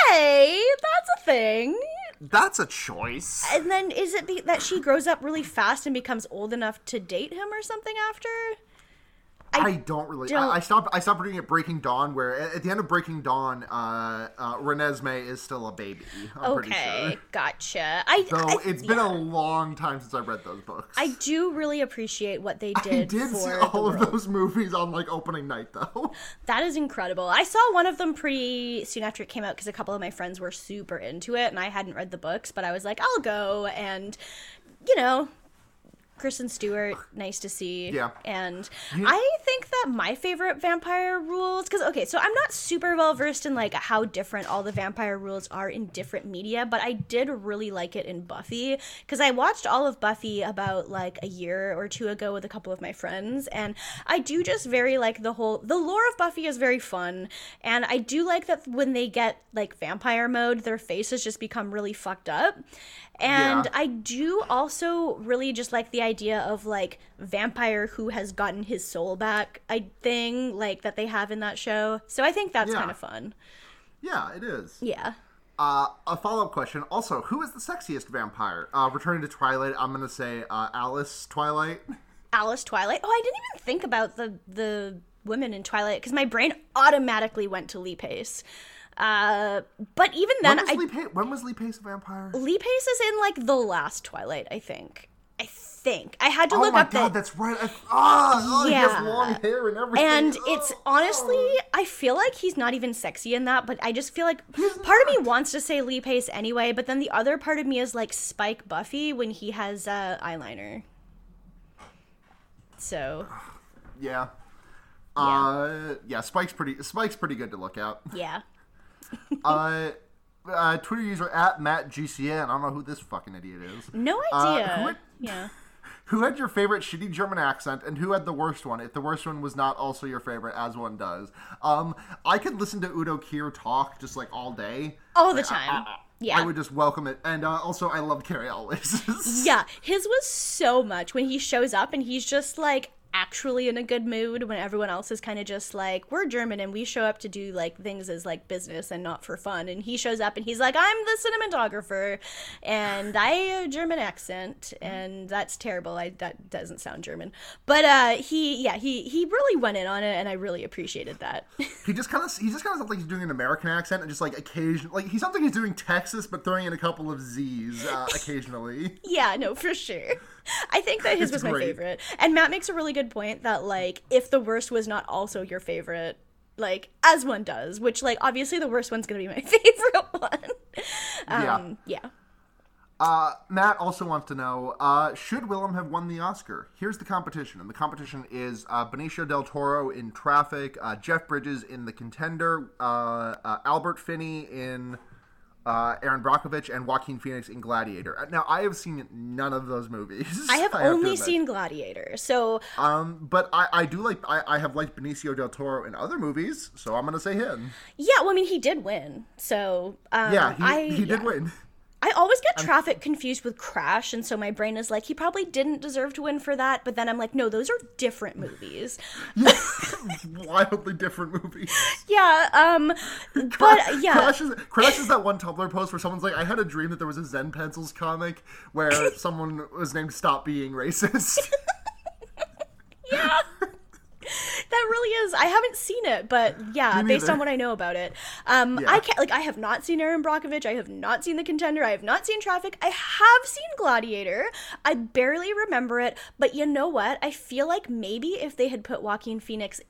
okay, that's a thing. That's a choice. And then is it be- that she grows up really fast and becomes old enough to date him or something after? I, don't really. don't- I, I stopped. I stopped reading at Breaking Dawn, where at, the end of Breaking Dawn, uh, uh, Renesmee is still a baby. I'm pretty Okay, sure. gotcha. I, Though I it's been a long time since I read those books. I do really appreciate what they did. I did, see all of those movies on like opening night, though. <laughs> That is incredible. I saw one of them pretty soon after it came out because a couple of my friends were super into it, and I hadn't read the books, but I was like, I'll go, and you know. Kristen Stewart, nice to see. Yeah. And I think that my favorite vampire rules, because, okay, so I'm not super well versed in, like, how different all the vampire rules are in different media, but I did really like it in Buffy, because I watched all of Buffy about, like, a year or two ago with a couple of my friends, and I do just very like the whole, the lore of Buffy is very fun, and I do like that when they get, like, vampire mode, their faces just become really fucked up. And Yeah. I do also really just like the idea of like vampire who has gotten his soul back I thing like that they have in that show. So I think that's Yeah. kind of fun. yeah, it is. Yeah. Uh, a follow up question. Also, who is the sexiest vampire? Uh, returning to Twilight, I'm gonna say uh, Alice Twilight. Alice Twilight. Oh, I didn't even think about the the women in Twilight because my brain automatically went to Lee Pace. Uh, but even then, When was, I Lee Pa- when was Lee Pace a vampire? Lee Pace is in like the last Twilight. I think. I think I had to oh look my up god, that's right. I, ah, oh, he has Yeah. long hair and everything. And it's Oh, honestly, oh. I feel like he's not even sexy in that, but I just feel like part of me wants to say Lee Pace anyway, but then the other part of me is like Spike Buffy when he has uh, eyeliner. So, yeah. Uh, yeah, Spike's pretty. Spike's pretty good to look at. yeah. <laughs> uh, uh, Twitter user at Matt GCN. I don't know who this fucking idiot is. No Uh, idea. who would- yeah. <laughs> Who had your favorite shitty German accent, and who had the worst one? If the worst one was not also your favorite, as one does. Um, I could listen to Udo Kier talk just like all day. All the Like, I- time. I, Yeah. I would just welcome it, and uh, also I love Cary Elwes. <laughs> Yeah, his was so much when he shows up and he's just like actually in a good mood when everyone else is kind of just like we're German and we show up to do like things as like business and not for fun and he shows up and he's like I'm the cinematographer and I have a German accent and that's terrible I that doesn't sound German but uh he yeah he he really went in on it and I really appreciated that <laughs> he just kind of he just kind of sounds like he's doing an American accent, and just like occasionally like he sounds like he's doing Texas, but throwing in a couple of Z's uh, occasionally. <laughs> Yeah, no, for sure. <laughs> I think that his It's was my favorite. And Matt makes a really good point that like if the worst was not also your favorite, like as one does, which like obviously the worst one's gonna be my <laughs> favorite one. yeah. Um, yeah. Uh, Matt also wants to know: uh, Should Willem have won the Oscar? Here's the competition, and the competition is uh, Benicio del Toro in Traffic, uh, Jeff Bridges in The Contender, uh, uh, Albert Finney in uh, Erin Brockovich, and Joaquin Phoenix in Gladiator. Uh, Now, I have seen none of those movies. I have <laughs> to only seen Gladiator, so Um, but I, I do like I, I have liked Benicio del Toro in other movies, so I'm gonna say him. yeah. Well, I mean, he did win, so um, Yeah, he, I he did yeah. win. I always get traffic confused with Crash, and so my brain is like, he probably didn't deserve to win for that. But then I'm like, no, those are different movies. <laughs> Wildly different movies. Yeah, um, but yeah, Crash is, Crash is that one Tumblr post where someone's like, I had a dream that there was a Zen Pencils comic where <laughs> someone was named Stop Being Racist. <laughs> yeah. That really is. I haven't seen it, but yeah, based on what I know about it, um, Yeah. I can't like I have not seen Erin Brockovich. I have not seen The Contender. I have not seen Traffic. I have seen Gladiator. I barely remember it, but you know what? I feel like maybe if they had put Joaquin Phoenix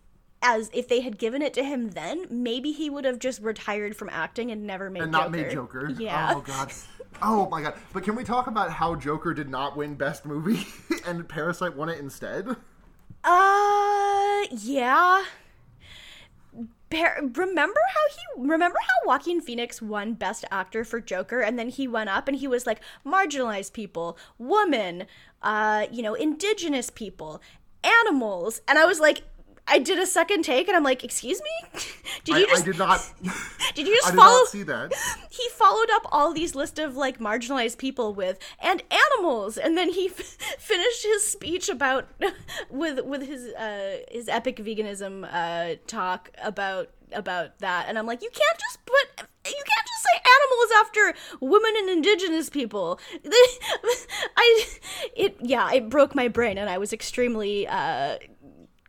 as if they had given it to him then, maybe he would have just retired from acting and never made and Joker. not made Joker. Yeah. Oh god. Oh my god. But can we talk about how Joker did not win Best Movie <laughs> and Parasite won it instead? Uh, yeah. Par- remember how he remember how Joaquin Phoenix won Best Actor for Joker, and then he went up and he was like marginalized people, woman, uh, you know, indigenous people, animals, and I was like, I did a second take, and I'm like, excuse me, <laughs> did you I just I did not <laughs> did you <laughs> just I did follow? not see that. he followed up all these list of like marginalized people with and animals and then he f- finished his speech about with with his uh his epic veganism uh talk about about that and i'm like you can't just put you can't just say animals after women and indigenous people i it yeah it broke my brain and i was extremely uh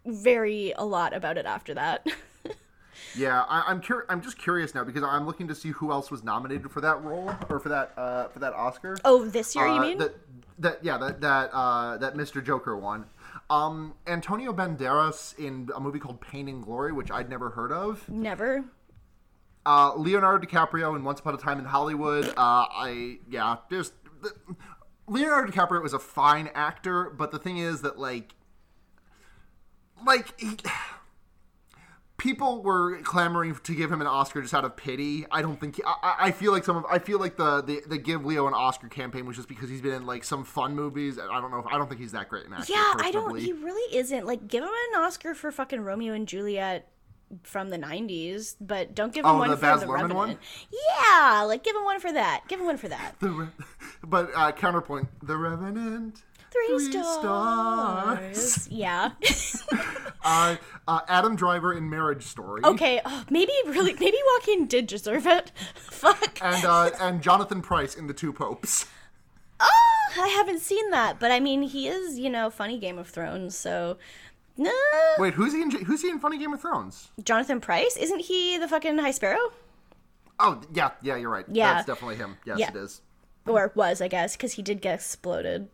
very a lot about it after that <laughs> Yeah, I, I'm cur- I'm just curious now because I'm looking to see who else was nominated for that role or for that uh, for that Oscar. oh this year you Uh, mean that that yeah that that uh, that Mr. Joker won. Um, Antonio Banderas in a movie called Pain and Glory, which I'd never heard of. never Uh, Leonardo DiCaprio in Once Upon a Time in Hollywood. Uh, I yeah, there's the, Leonardo DiCaprio is a fine actor, but the thing is that like like he, people were clamoring to give him an Oscar just out of pity. I don't think I, I- I feel like some of I feel like the, the the give Leo an Oscar campaign was just because he's been in like some fun movies. I don't know. If, I don't think he's that great an actor. Yeah, I don't. He really isn't. Like, give him an Oscar for fucking Romeo and Juliet from the '90s, but don't give him Oh, one the for Baz the Revenant. one? Yeah, like give him one for that. Give him one for that. <laughs> The Re- but uh, counterpoint: The Revenant. Three, Three stars. stars. <laughs> Yeah. <laughs> <laughs> Uh, uh, Adam Driver in Marriage Story. okay. Oh, maybe really. Maybe Joaquin did deserve it. Fuck. And uh, and Jonathan Pryce in The Two Popes. Oh, I haven't seen that, but I mean, he is, you know, funny Game of Thrones, so. Nah. Wait, who's he in? Who's he in Funny Game of Thrones? Jonathan Pryce? Isn't he the fucking High Sparrow? Oh yeah, yeah, you're right. Yeah. that's definitely him. Yes, Yeah. it is. Or was, I guess, because he did get exploded.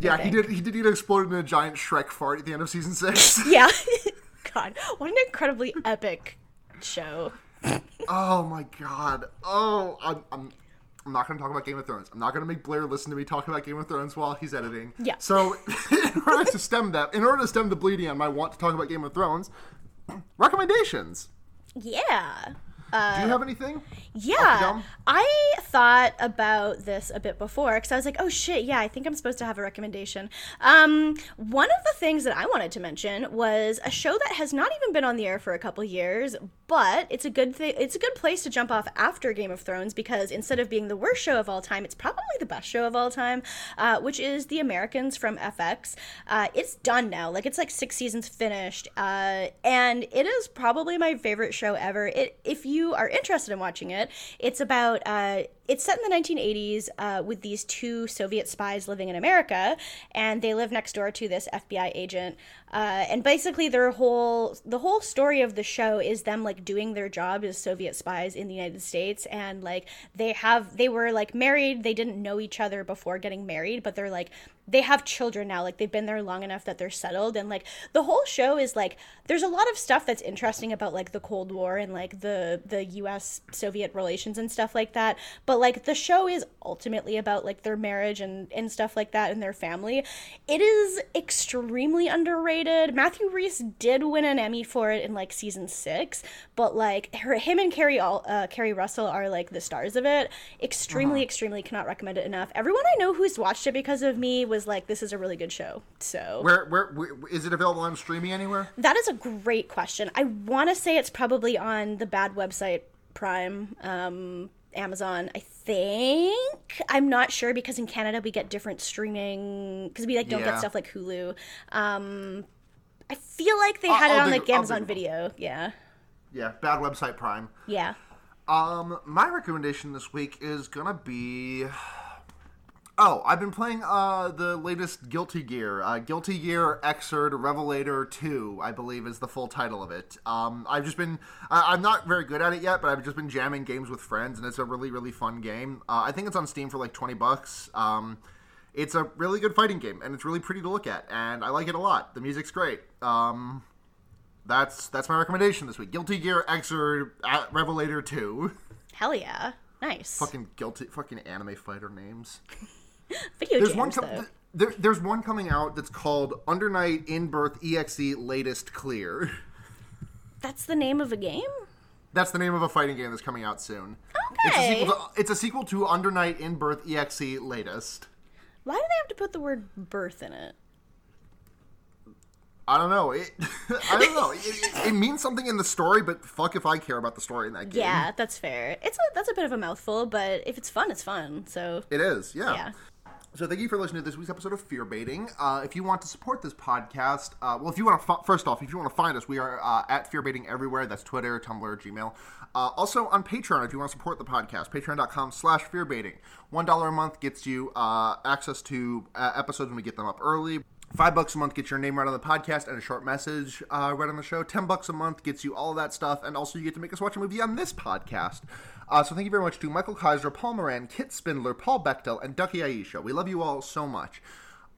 Yeah, he did. He did get exploded in a giant Shrek fart at the end of season six. <laughs> Yeah. <laughs> God, what an incredibly epic show. oh my god. Oh, I'm. I'm I'm not going to talk about Game of Thrones. I'm not going to make Blair listen to me talk about Game of Thrones while he's editing. Yeah. So, <laughs> in order to stem that, in order to stem the bleeding my want to talk about Game of Thrones, <clears throat> recommendations. Yeah. Do you have anything? Yeah. I thought about this a bit before because I was like, oh shit, yeah, I think I'm supposed to have a recommendation. Um, one of the things that I wanted to mention was a show that has not even been on the air for a couple years, but it's a good thing. It's a good place to jump off after Game of Thrones because instead of being the worst show of all time, it's probably the best show of all time, uh, which is The Americans from FX. Uh, it's done now. Like it's like six seasons finished, uh, and it is probably my favorite show ever. It if you are interested in watching it, it's about. Uh, it's set in the 1980s uh, with these two Soviet spies living in America, and they live next door to this FBI agent. Uh, and basically, their whole the whole story of the show is them like doing their job as Soviet spies in the United States, and like they have they were like married. They didn't know each other before getting married, but they're like they have children now. Like they've been there long enough that they're settled, and like the whole show is like there's a lot of stuff that's interesting about like the Cold War and like the the U.S. Soviet relations and stuff like that. But like the show is ultimately about like their marriage and and stuff like that and their family. It is extremely underrated. Matthew Rhys did win an Emmy for it in like season six, but like her, him and Keri all uh, Keri Russell are like the stars of it. Extremely, extremely cannot recommend it enough. Everyone I know who's watched it because of me was like, "This is a really good show." So Where, where, where is it available on streaming anywhere? that is a great question. I want to say it's probably on the bad website Prime, um, Amazon. I think I'm not sure because in Canada we get different streaming because we like don't Yeah. get stuff like Hulu. Um, I feel like they I'll- had it on like Amazon Video. Yeah, Yeah, bad website Prime. yeah. Um, my recommendation this week is gonna be. Oh, I've been playing uh the latest Guilty Gear, uh, Guilty Gear Xrd Revelator Two, I believe is the full title of it. Um, I've just been, I, I'm not very good at it yet, but I've just been jamming games with friends, and it's a really really fun game. Uh, I think it's on Steam for like twenty bucks. Um, it's a really good fighting game, and it's really pretty to look at, and I like it a lot. The music's great. Um, that's that's my recommendation this week. Guilty Gear Xrd uh, Revelator Two. <laughs> Hell yeah, nice. fucking guilty, fucking anime fighter names. <laughs> Video There's games one. Com- th- there, there's one coming out that's called Under Night In Birth EXE Latest Clear. That's the name of a game. That's the name of a fighting game that's coming out soon. It's a Okay. sequel to, it's a sequel to Under Night In Birth EXE Latest. Why do they have to put the word birth in it? I don't know. It, <laughs> I don't know. It, it, it means something in the story, but fuck if I care about the story in that game. Yeah, that's fair. It's a, that's a bit of a mouthful, but if it's fun, it's fun. So It is, yeah. yeah. So thank you for listening to this week's episode of Fear Baiting. Uh, if you want to support this podcast, uh, well, if you want to, first off, if you want to find us, we are uh, at Fear Baiting everywhere. That's Twitter, Tumblr, Gmail. Uh, also on Patreon, if you want to support the podcast, patreon.com slash fearbaiting. $1 a month gets you uh, access to uh, episodes when we get them up early. Five bucks a month gets your name right on the podcast and a short message right on the show. Ten bucks a month gets you all of that stuff, and also you get to make us watch a movie on this podcast. Uh, so thank you very much to Michael Kaiser, Paul Moran, Kit Spindler, Paul Bechtel, and Ducky Aisha. We love you all so much.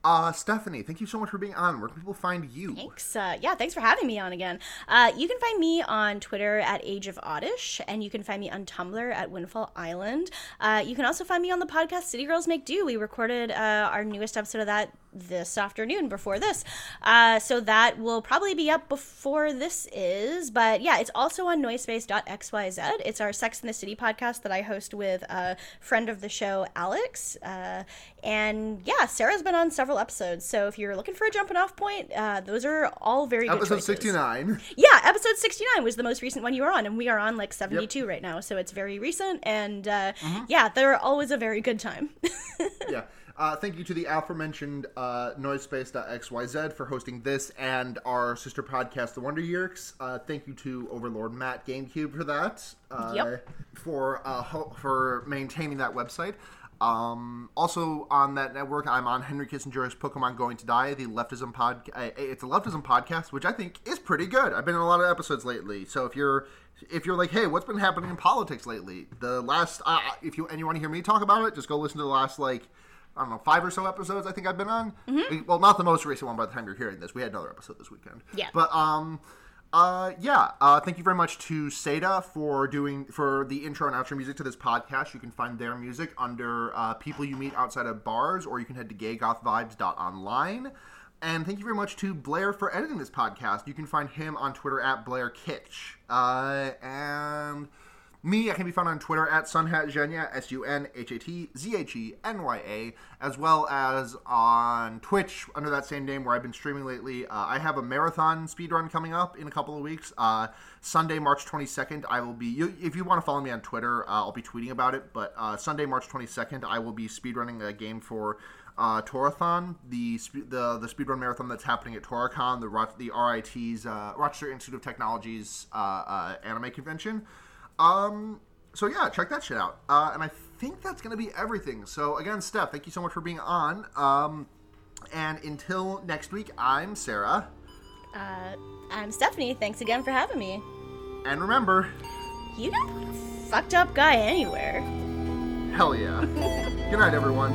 Uh, Stephanie, thank you so much for being on. Where can people find you? Thanks. Uh, yeah, thanks for having me on again. Uh, you can find me on Twitter at Age of Oddish, and you can find me on Tumblr at Windfall Island. Uh, you can also find me on the podcast City Girls Make Do. We recorded uh, our newest episode of that this afternoon before this. Uh, so that will probably be up before this is. But yeah, it's also on noisepace.xyz. It's our Sex and the City podcast that I host with a friend of the show, Alex. Uh, and yeah, Sarah's been on several episodes. So if you're looking for a jumping off point, uh, those are all very good Episode choices. 69. Yeah, episode 69 was the most recent one you were on, and we are on like 72 right now, so it's very recent. And uh, Mm-hmm. yeah, they're always a very good time. <laughs> yeah. Uh, thank you to the aforementioned uh, Noisepace.xyz for hosting this and our sister podcast, The Wonder Yerks. Uh, thank you to Overlord Matt GameCube for that. Uh, Yep. For uh, ho- for maintaining that website. Um, also on that network, I'm on Henry Kissinger's Pokemon Going to Die, the leftism pod. Uh, it's a leftism podcast, which I think is pretty good. I've been in a lot of episodes lately, so if you're if you're like, hey, what's been happening in politics lately? The last, uh, if you and you want to hear me talk about it, just go listen to the last like I don't know, five or so episodes I think I've been on. Well, not the most recent one by the time you're hearing this. We had another episode this weekend. Yeah. But um uh yeah, uh thank you very much to Seda for doing for the intro and outro music to this podcast. You can find their music under uh, people you meet outside of bars or you can head to gaygothvibes.online. And thank you very much to Blair for editing this podcast. You can find him on Twitter at Blair Kitch. Uh, and me, I can be found on Twitter at SunhatZhenya, S U N H A T Z H E N Y A, as well as on Twitch under that same name where I've been streaming lately. Uh, I have a marathon speedrun coming up in a couple of weeks. Uh, Sunday, March 22nd, I will be, you, if you want to follow me on Twitter, uh, I'll be tweeting about it. But uh, Sunday, March 22nd, I will be speedrunning a game for uh, Torathon, the spe- the the speedrun marathon that's happening at Toracon, the the RIT's uh, Rochester Institute of Technology's anime convention. Um, so yeah, check that shit out. Uh, and I think that's gonna be everything. So again, Steph, thank you so much for being on. Um, and until next week, I'm Sarah. uh, I'm Stephanie. Thanks again for having me. And remember, You a fucked up guy anywhere. hell yeah. <laughs> Good night, everyone.